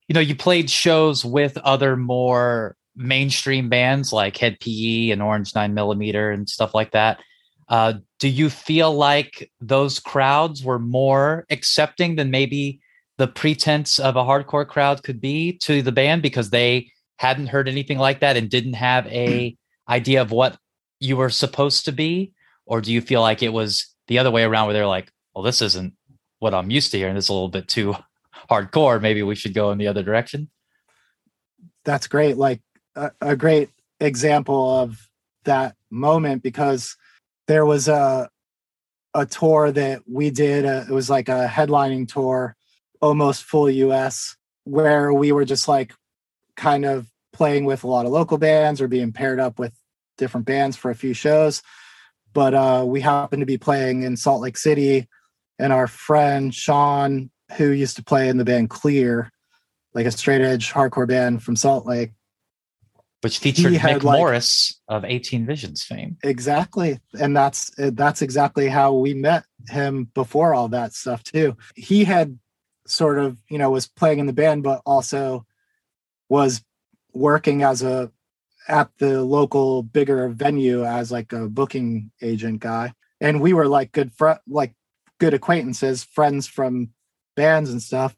you know you played shows with other more mainstream bands like Hed PE and orange 9 millimeter and stuff like that uh, do you feel like those crowds were more accepting than maybe the pretense of a hardcore crowd could be to the band because they hadn't heard anything like that and didn't have a idea of what you were supposed to be? Or do you feel like it was the other way around where they're like, well, this isn't what I'm used to hearing. This is a little bit too hardcore. Maybe we should go in the other direction. That's great. Like a, a great example of that moment because there was a a tour that we did. Uh, it was like a headlining tour, almost full US, where we were just like kind of playing with a lot of local bands or being paired up with different bands for a few shows. But uh, we happened to be playing in Salt Lake City, and our friend Sean, who used to play in the band Clear, like a straight edge hardcore band from Salt Lake, which featured Nick like, Morris of 18 Visions fame. Exactly. And that's that's exactly how we met him before all that stuff too. He had sort of, you know, was playing in the band but also was working as a at the local bigger venue as like a booking agent guy and we were like good fr- like good acquaintances friends from bands and stuff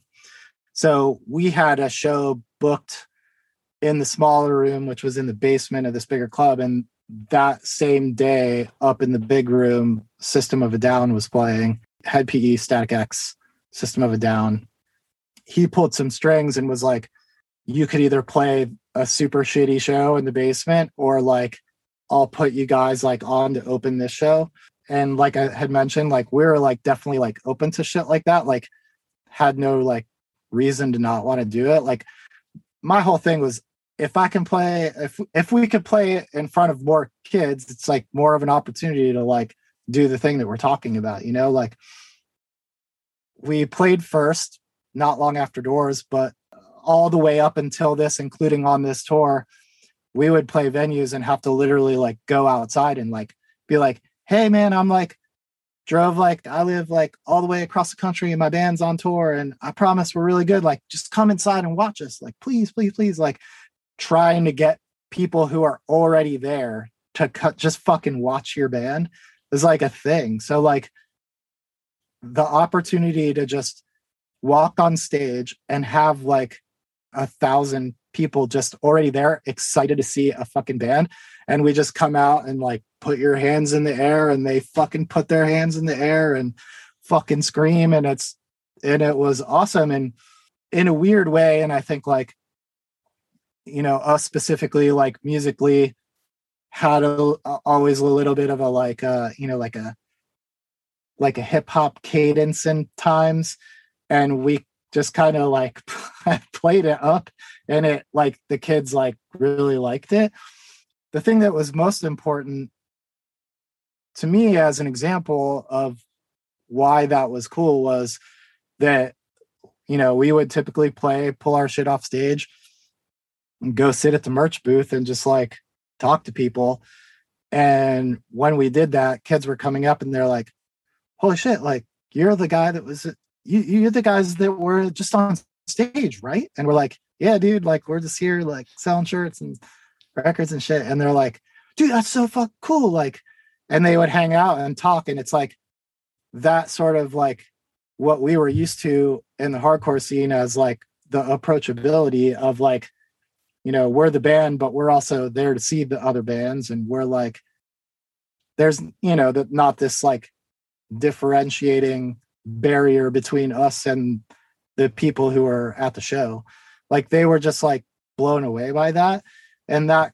so we had a show booked in the smaller room which was in the basement of this bigger club and that same day up in the big room system of a down was playing Hed PE static x system of a down he pulled some strings and was like you could either play a super shitty show in the basement or like I'll put you guys like on to open this show. And like I had mentioned, like we are like definitely like open to shit like that. Like had no like reason to not want to do it. Like my whole thing was if I can play if if we could play in front of more kids, it's like more of an opportunity to like do the thing that we're talking about, you know, like we played first not long after doors, but all the way up until this, including on this tour, we would play venues and have to literally like go outside and like be like, hey man, I'm like drove like I live like all the way across the country and my band's on tour and I promise we're really good. Like just come inside and watch us. Like please, please, please. Like trying to get people who are already there to cut just fucking watch your band is like a thing. So like the opportunity to just walk on stage and have like a thousand people just already there, excited to see a fucking band. And we just come out and like put your hands in the air and they fucking put their hands in the air and fucking scream. And it's, and it was awesome. And in a weird way, and I think like, you know, us specifically, like musically, had a, always a little bit of a like, uh, you know, like a, like a hip hop cadence in times. And we just kind of like played it up and it like the kids like really liked it the thing that was most important to me as an example of why that was cool was that you know we would typically play pull our shit off stage and go sit at the merch booth and just like talk to people and when we did that kids were coming up and they're like holy shit like you're the guy that was you, you're the guys that were just on stage, right? And we're like, yeah, dude, like we're just here like selling shirts and records and shit. And they're like, dude, that's so fuck cool. Like, and they would hang out and talk. And it's like that sort of like what we were used to in the hardcore scene as like the approachability of like, you know, we're the band, but we're also there to see the other bands. And we're like, there's, you know, that not this like differentiating barrier between us and the people who are at the show. Like they were just like blown away by that. And that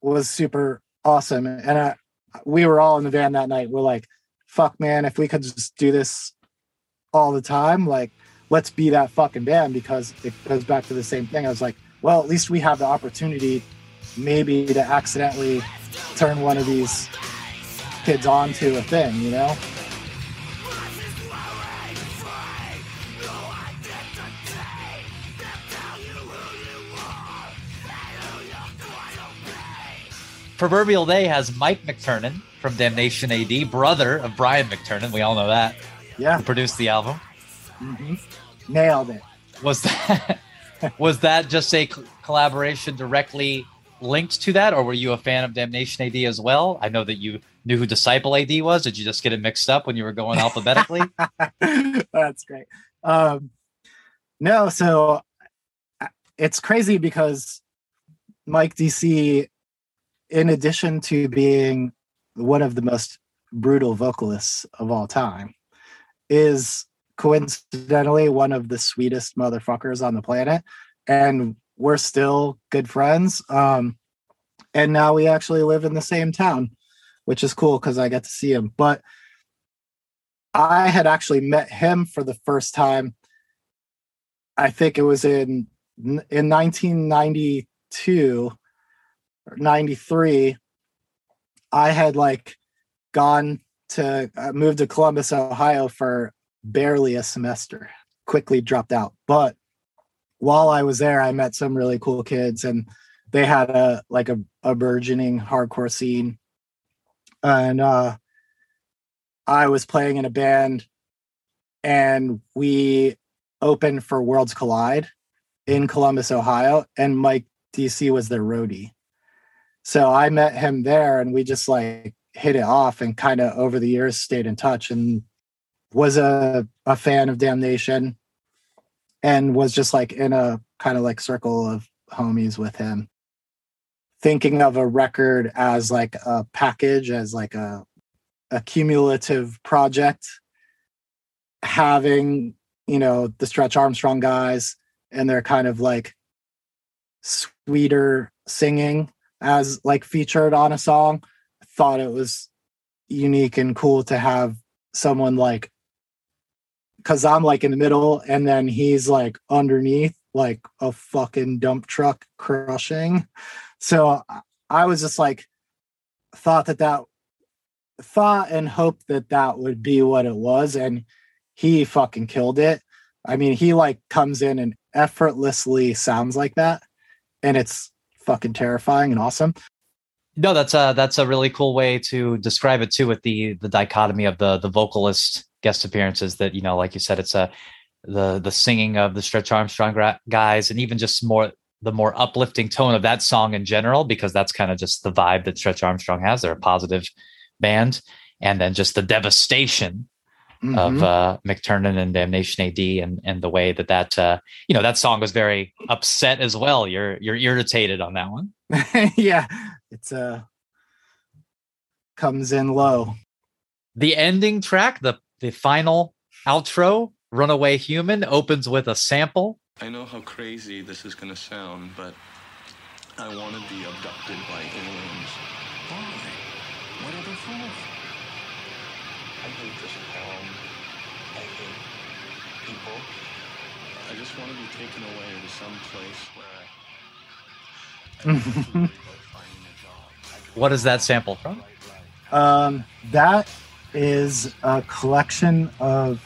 was super awesome. And I, we were all in the van that night. We're like, fuck, man, if we could just do this all the time, like, let's be that fucking band because it goes back to the same thing. I was like, well, at least we have the opportunity maybe to accidentally turn one of these kids onto a thing, you know? Proverbial Day has Mike McTernan from Damnation AD, brother of Brian McTernan. We all know that. Yeah. Who produced the album. Mm-hmm. Nailed it. Was that was that just a collaboration directly linked to that, or were you a fan of Damnation AD as well? I know that you knew who Disciple AD was. Did you just get it mixed up when you were going alphabetically? That's great. Um, no, so uh, it's crazy because Mike DC in addition to being one of the most brutal vocalists of all time, is coincidentally one of the sweetest motherfuckers on the planet. And we're still good friends. Um, and now we actually live in the same town, which is cool because I get to see him. But I had actually met him for the first time. I think it was in in 1992 93 i had like gone to uh, move to columbus ohio for barely a semester quickly dropped out. But while i was there i met some really cool kids and they had a like a, a burgeoning hardcore scene. And uh i was playing in a band and we opened for worlds collide in columbus ohio and mike dc was their roadie So I met him there and we just like hit it off and kind of over the years stayed in touch and was a, a fan of Damnation and was just like in a kind of like circle of homies with him. Thinking of a record as like a package, as like a, a cumulative project, having, you know, the Stretch Arm Strong guys and they're kind of like sweeter singing as like featured on a song. thought it was unique and cool to have someone like because I'm like in the middle and then he's like underneath like a fucking dump truck crushing. So I was just like thought that that thought and hoped that that would be what it was and he fucking killed it. I mean, he like comes in and effortlessly sounds like that and it's fucking terrifying and awesome. No, that's a that's a really cool way to describe it too, with the the dichotomy of the the vocalist guest appearances. That you know, like you said, it's a the the singing of the Stretch Arm Strong guys, and even just more the more uplifting tone of that song in general, because that's kind of just the vibe that Stretch Arm Strong has. They're a positive band, and then just the devastation mm-hmm. of uh, McTernan and Damnation AD, and and the way that that uh, you know that song was very upset as well. You're you're irritated on that one. yeah, it's uh comes in low. The ending track, the the final outro, Runaway Human, opens with a sample. I know how crazy this is gonna sound, but I want to be abducted by aliens. Why? What are they for? I hate this town. I hate people. I just want to be taken away to some place where I. What is that sample from? Um, that is a collection of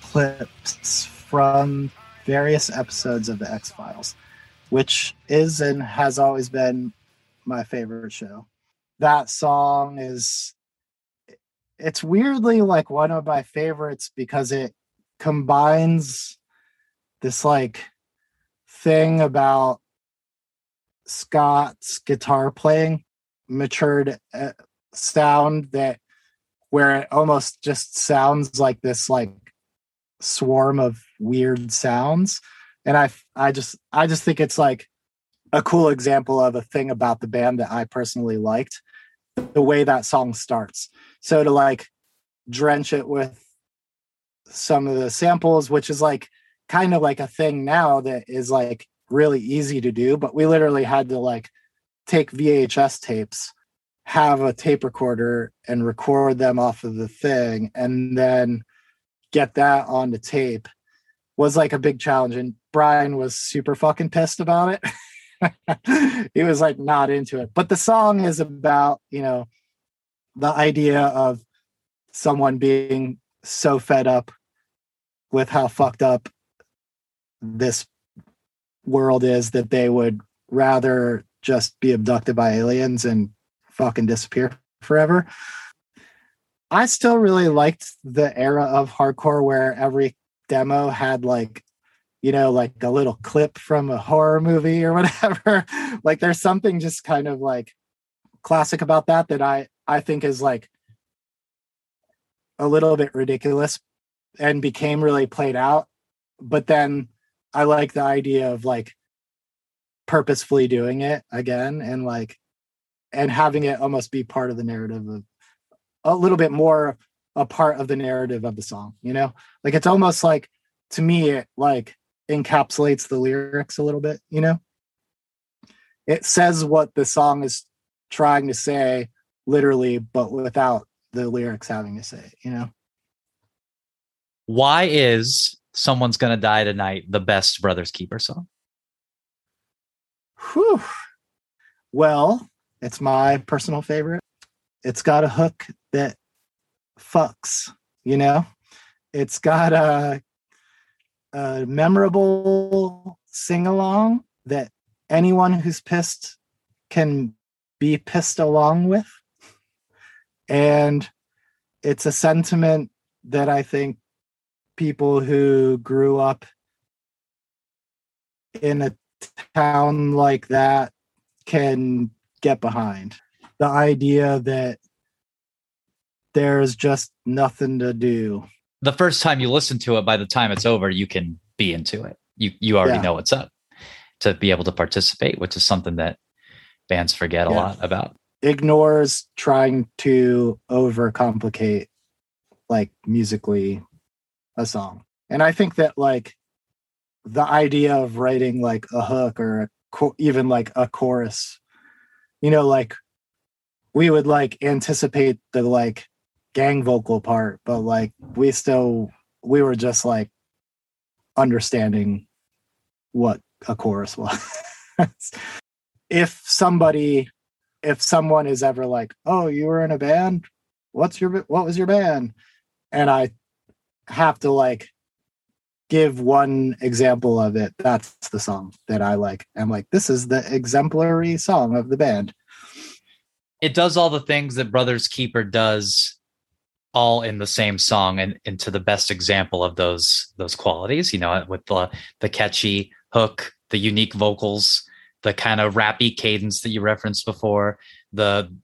clips from various episodes of the X Files, which is and has always been my favorite show. That song is it's weirdly like one of my favorites because it combines this like thing about Scott's guitar playing matured uh, sound that where it almost just sounds like this like swarm of weird sounds. And i i just i just think it's like a cool example of a thing about the band that i personally liked the way that song starts so to like drench it with some of the samples which is like kind of like a thing now that is like really easy to do but we literally had to like take VHS tapes, have a tape recorder, and record them off of the thing, and then get that on the tape was like a big challenge. And Brian was super fucking pissed about it. he was like not into it. But the song is about, you know, the idea of someone being so fed up with how fucked up this world is that they would rather just be abducted by aliens and fucking disappear forever. I still really liked the era of hardcore where every demo had like, you know, like a little clip from a horror movie or whatever. like there's something just kind of like classic about that that I I think is like a little bit ridiculous and became really played out. But then I like the idea of like purposefully doing it again and like and having it almost be part of the narrative of a little bit more a part of the narrative of the song you know like it's almost like to me it like encapsulates the lyrics a little bit you know it says what the song is trying to say literally but without the lyrics having to say it, you know why is someone's gonna die tonight the best brothers keeper song Whew. Well, it's my personal favorite. It's got a hook that fucks, you know? It's got a, a memorable sing along that anyone who's pissed can be pissed along with. And it's a sentiment that I think people who grew up in a town like that can get behind. The idea that there's just nothing to do. The first time you listen to it, by the time it's over, you can be into it. You you already Yeah. know what's up to be able to participate, which is something that bands forget a lot about. Ignores trying to overcomplicate like musically a song. And I think that like the idea of writing like a hook or a cho- even like a chorus, you know, like we would like anticipate the like gang vocal part, but like we still we were just like understanding what a chorus was. if somebody if someone is ever like, "Oh, you were in a band? What's your what was your band?" and I have to like give one example of it, that's the song that I like. I'm like, this is the exemplary song of the band. It does all the things that Brothers Keeper does all in the same song and into the best example of those those qualities, you know, with the the catchy hook, the unique vocals, the kind of rappy cadence that you referenced before, the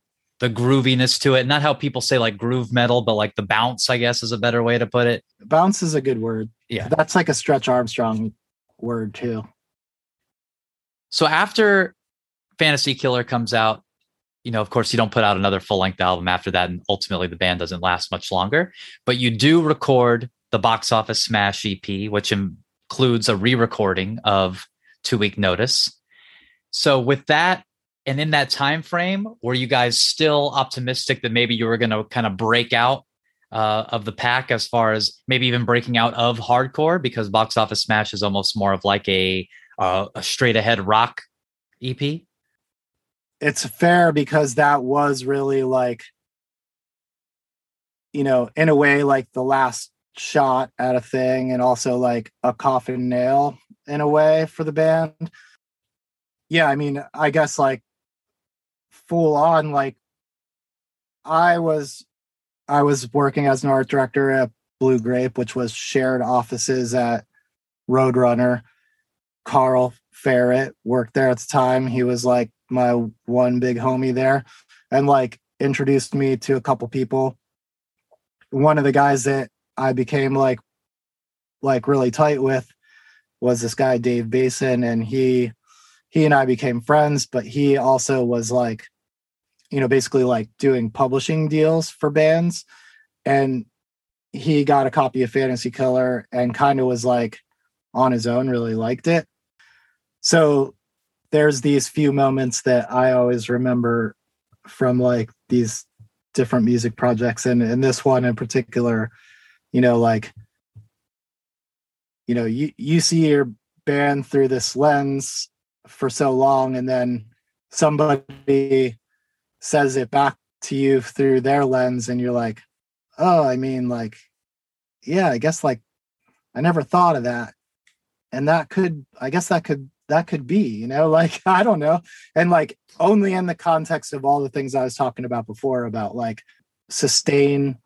the grooviness to it. Not how people say like groove metal, but like the bounce, I guess is a better way to put it. Bounce is a good word. Yeah. That's like a Stretch Arm Strong word too. So after Fantasy Killer comes out, you know, of course, you don't put out another full length album after that, and ultimately the band doesn't last much longer. But you do record the box office smash EP, which includes a re-recording of Two Week Notice. So with that, and in that time frame, were you guys still optimistic that maybe you were going to kind of break out uh, of the pack as far as maybe even breaking out of hardcore? Because box office smash is almost more of like a uh, a straight ahead rock EP. It's fair because that was really like, you know, in a way, like the last shot at a thing, and also like a coffin nail in a way for the band. Yeah, I mean, I guess like full on, like I was, I was working as an art director at Blue Grape, which was shared offices at Roadrunner. Carl Ferret worked there at the time. He was like my one big homie there and like introduced me to a couple people. One of the guys that I became like like really tight with was this guy Dave Basin and he he and I became friends, but he also was like you know basically like doing publishing deals for bands and he got a copy of Fantasy Killer and kind of was like on his own really liked it. So there's these few moments that I always remember from like these different music projects and and this one in particular, you know, like you know, you you see your band through this lens for so long and then somebody says it back to you through their lens and you're like, "Oh, I mean like yeah, I guess like I never thought of that." And that could I guess that could that could be, you know, like I don't know. And like only in the context of all the things I was talking about before about like sustain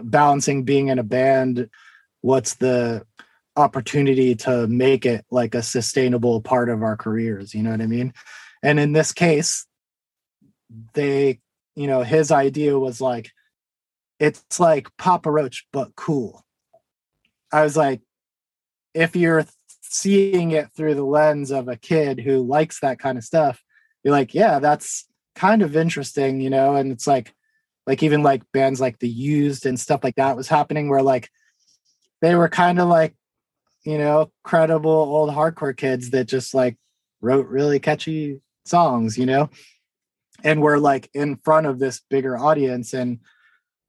balancing being in a band, what's the opportunity to make it like a sustainable part of our careers, you know what I mean? And in this case, they, you know, his idea was like it's like Papa Roach but cool. I was like if you're seeing it through the lens of a kid who likes that kind of stuff you're like yeah that's kind of interesting you know? And it's like like even like bands like the used and stuff like that was happening where like they were kind of like you know credible old hardcore kids that just like wrote really catchy songs you know? And we're like in front of this bigger audience and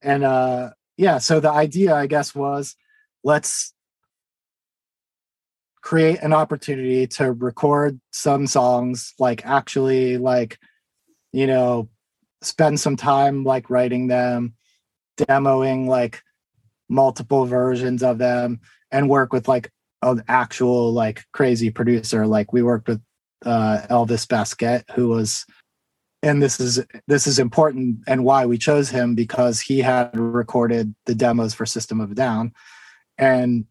and uh yeah so the idea i guess was let's create an opportunity to record some songs like actually like you know spend some time like writing them demoing like multiple versions of them and work with like an actual like crazy producer. Like we worked with uh Elvis Baskette who was and this is this is important and why we chose him because he had recorded the demos for System of a Down. And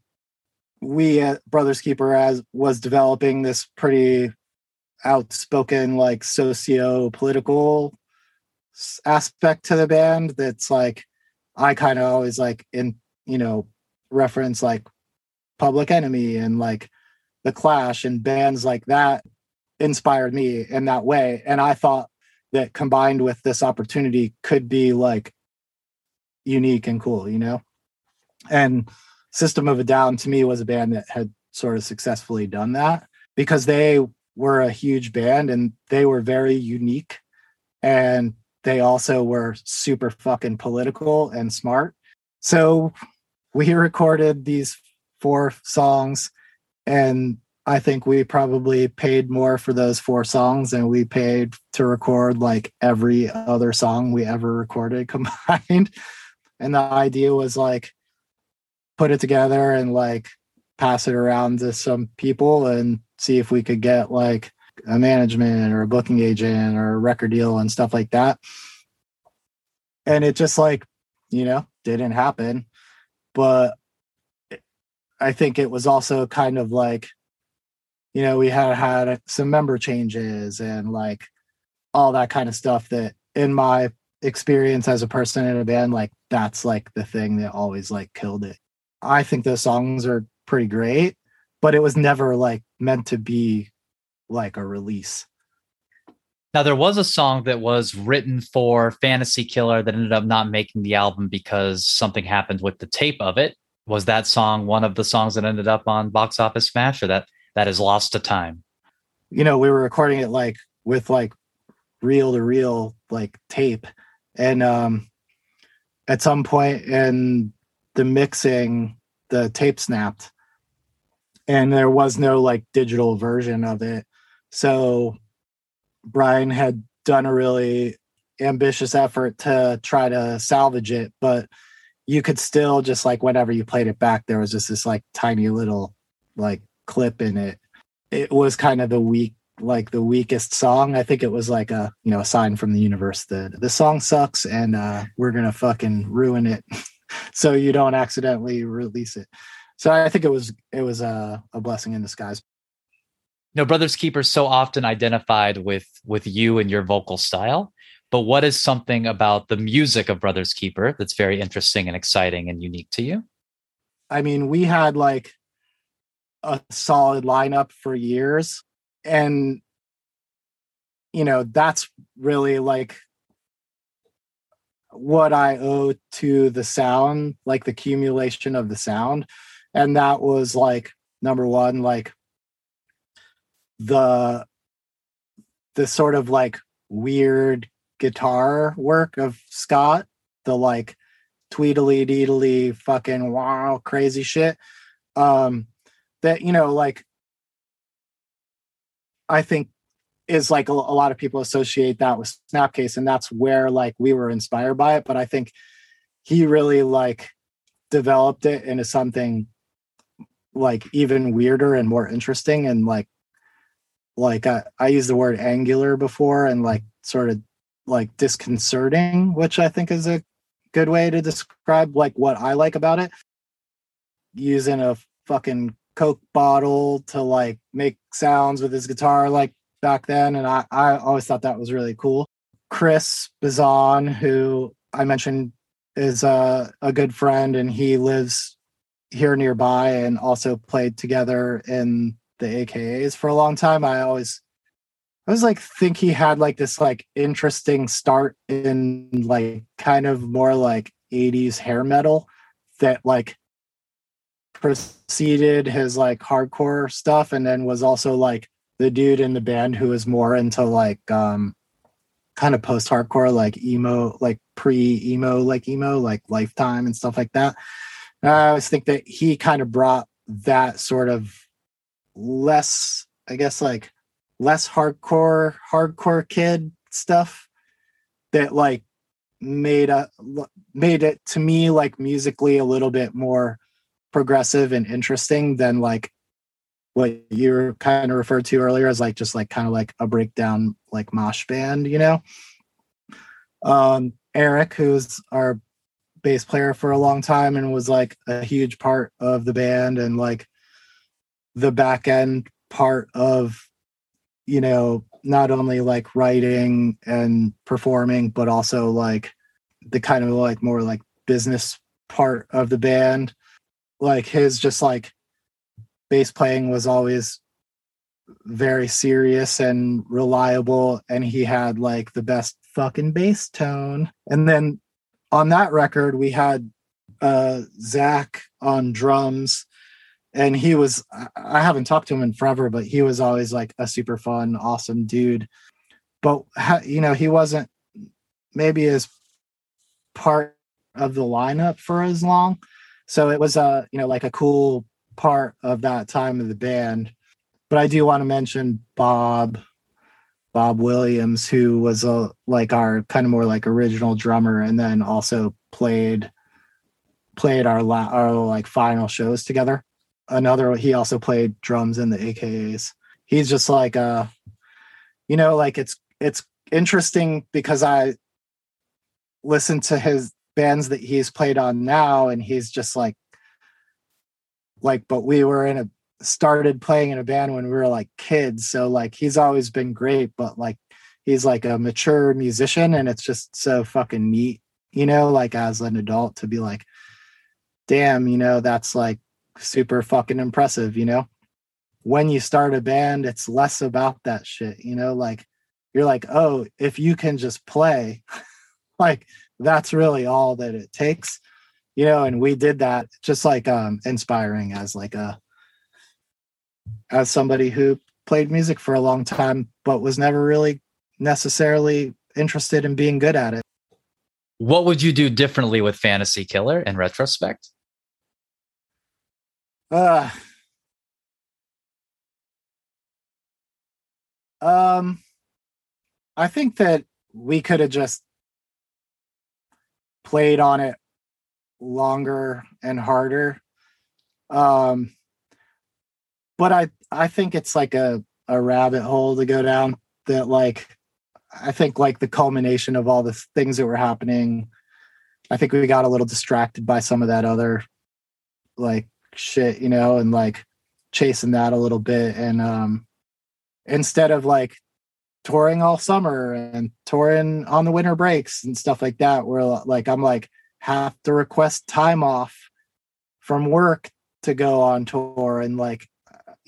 we at Brothers Keeper as was developing this pretty outspoken like socio-political aspect to the band that's like I kind of always like in you know reference like Public Enemy and like The Clash and bands like that inspired me in that way. And I thought that combined with this opportunity could be like unique and cool you know? And System of a Down to me was a band that had sort of successfully done that because they were a huge band and they were very unique and they also were super fucking political and smart. So we recorded these four songs and I think we probably paid more for those four songs than we paid to record like every other song we ever recorded combined. And the idea was like put it together and like pass it around to some people and see if we could get like a management or a booking agent or a record deal and stuff like that. And it just like, you know, didn't happen. But I think it was also kind of like, you know, we had had some member changes and like all that kind of stuff that in my experience as a person in a band, like that's like the thing that always like killed it. I think those songs are pretty great, but it was never like meant to be like a release. Now there was a song that was written for Fantasy Killer that ended up not making the album because something happened with the tape of it. Was that song one of the songs that ended up on Box Office Smash, or that that is lost to time? You know, we were recording it like with like reel to reel like tape, and um, at some point in the mixing, the tape snapped, and there was no like digital version of it. So Brian had done a really ambitious effort to try to salvage it, but you could still just like whenever you played it back, there was just this like tiny little like clip in it. It was kind of the weak, like the weakest song. I think it was like a you know a sign from the universe that the song sucks and uh, we're gonna fucking ruin it, so you don't accidentally release it so I think it was it was a, a blessing in disguise. You know, Brothers Keeper so often identified with with you and your vocal style, but what is something about the music of Brothers Keeper that's very interesting and exciting and unique to you? I mean, we had like a solid lineup for years, and you know that's really like what I owe to the sound, like the accumulation of the sound and that was like number one like the the sort of like weird guitar work of Scott, the like tweedly deedly fucking wow crazy shit. Um that you know like I think is like a, a, lot of people associate that with Snapcase and that's where like we were inspired by it but I think he really like developed it into something like even weirder and more interesting and like like I, I used the word angular before and like sort of like disconcerting which i think is a good way to describe like what i like about it. Using a fucking coke bottle to like make sounds with his guitar like back then and i i always thought that was really cool chris bazan who i mentioned is a, a good friend and he lives here nearby and also played together in the AKAs for a long time. I always I was like think he had like this like interesting start in like kind of more like 80s hair metal that like preceded his like hardcore stuff and then was also like the dude in the band who was more into like um kind of post hardcore like emo like pre emo like emo like lifetime and stuff like that. I always think that he kind of brought that sort of less, I guess, like less hardcore, hardcore kid stuff that like made a made it to me like musically a little bit more progressive and interesting than like what you kind of referred to earlier as like just like kind of like a breakdown like mosh band, you know. Um Eric, who's our bass player for a long time and was like a huge part of the band and like the back end part of you know, not only like writing and performing, but also like the kind of like more like business part of the band. Like his just like bass playing was always very serious and reliable and he had like the best fucking bass tone. And then on that record we had uh zach on drums and he was i haven't talked to him in forever but he was always like a super fun awesome dude. But you know he wasn't maybe as part of the lineup for as long. So it was a you know like a cool part of that time of the band but I do want to mention Bob Bob Williams, who was a like our kind of more like original drummer, and then also played played our la- our like final shows together. Another, he also played drums in the AKAs. He's just like uh, you know, like it's it's interesting because I listen to his bands that he's played on now, and he's just like like, but we were in a started playing in a band when we were like kids. So like he's always been great, but like he's like a mature musician and it's just so fucking neat, you know, like as an adult to be like, damn, you know, that's like super fucking impressive, you know? When you start a band, it's less about that shit, you know, like you're like, oh, if you can just play, like that's really all that it takes, you know, and we did that just like um inspiring as like a as somebody who played music for a long time, but was never really necessarily interested in being good at it. What would you do differently with Fantasy Killer in retrospect? Uh, um, I think that we could have just played on it longer and harder. Um, but I I think it's like a a rabbit hole to go down that like I think like the culmination of all the things that were happening. I think we got a little distracted by some of that other like shit, you know, and like chasing that a little bit. And um instead of like touring all summer and touring on the winter breaks and stuff like that, where like I'm like have to request time off from work to go on tour and like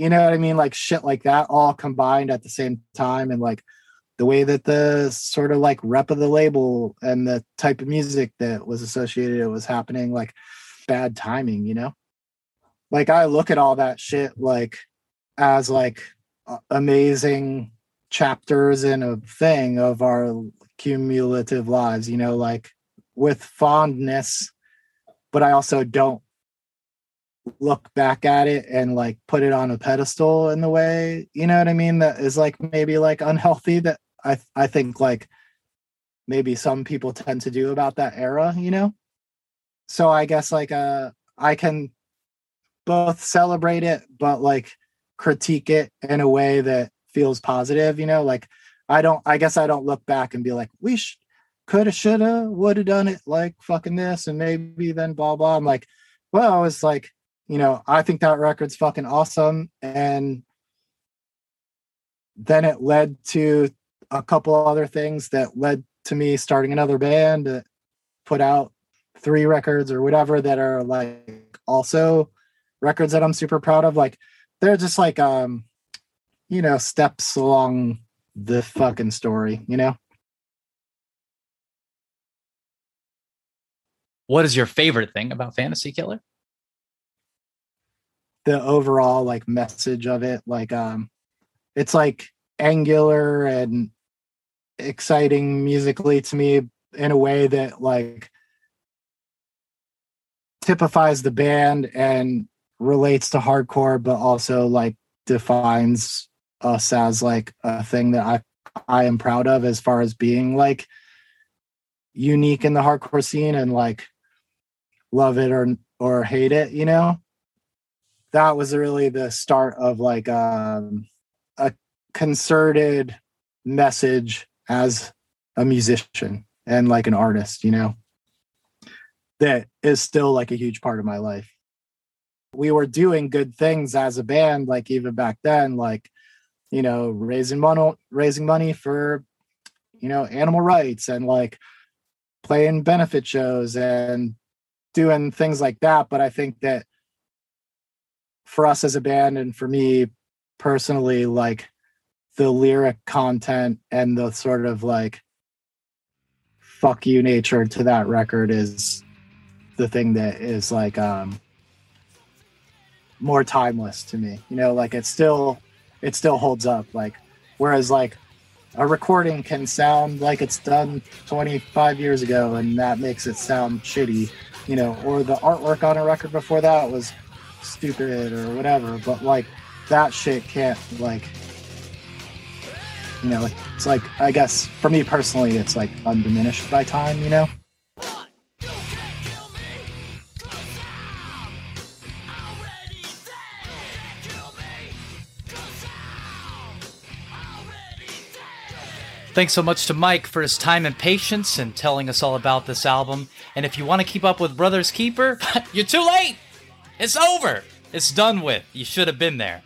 you know what I mean? Like shit like that all combined at the same time. And like the way that the sort of like rep of the label and the type of music that was associated it was happening, like bad timing, you know? Like I look at all that shit like as like amazing chapters in a thing of our cumulative lives, you know, like with fondness, but I also don't look back at it and like put it on a pedestal in the way you know what i mean that is like maybe like unhealthy that i i think like maybe some people tend to do about that era you know? So i guess like uh i can both celebrate it but like critique it in a way that feels positive you know? Like i don't i guess i don't look back and be like we sh- coulda shoulda woulda done it like fucking this and maybe then blah blah i'm like well i was like you know, I think that record's fucking awesome. And then it led to a couple other things that led to me starting another band to put out three records or whatever that are like also records that I'm super proud of. Like they're just like um, you know, steps along the fucking story, you know? What is your favorite thing about Fantasy Killer? the overall like message of it like um it's like angular and exciting musically to me in a way that like typifies the band and relates to hardcore but also like defines us as like a thing that I I am proud of as far as being like unique in the hardcore scene and like love it or or hate it, you know? that was really the start of like um, a concerted message as a musician and like an artist, you know, that is still like a huge part of my life. We were doing good things as a band, like even back then, like you know, raising money, raising money for, you know, animal rights and like playing benefit shows and doing things like that. But I think that for us as a band and for me personally, like the lyric content and the sort of like fuck you nature to that record is the thing that is like um more timeless to me you know like it still it still holds up like whereas like a recording can sound like it's done 25 years ago and that makes it sound shitty you know or the artwork on a record before that was stupid or whatever but like that shit can't like you know it's like i guess for me personally it's like undiminished by time you know Thanks so much to Mike for his time and patience and telling us all about this album. And if you want to keep up with Brothers Keeper, you're too late! It's over! It's done with. You should have been there.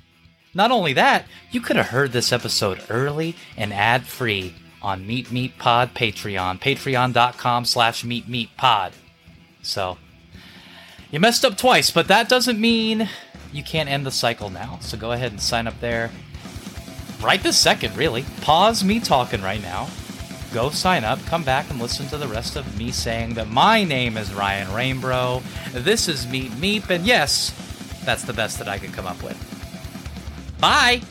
Not only that, you could have heard this episode early and ad-free on Meep Meep Pod Patreon, patreon.com slash Meep Pod. So, you messed up twice, but that doesn't mean you can't end the cycle now. So go ahead and sign up there right this second, really. Pause me talking right now. Go sign up, come back and listen to the rest of me saying that my name is Ryan Rainbro. This is Meet Meep, and yes, that's the best that I could come up with. Bye!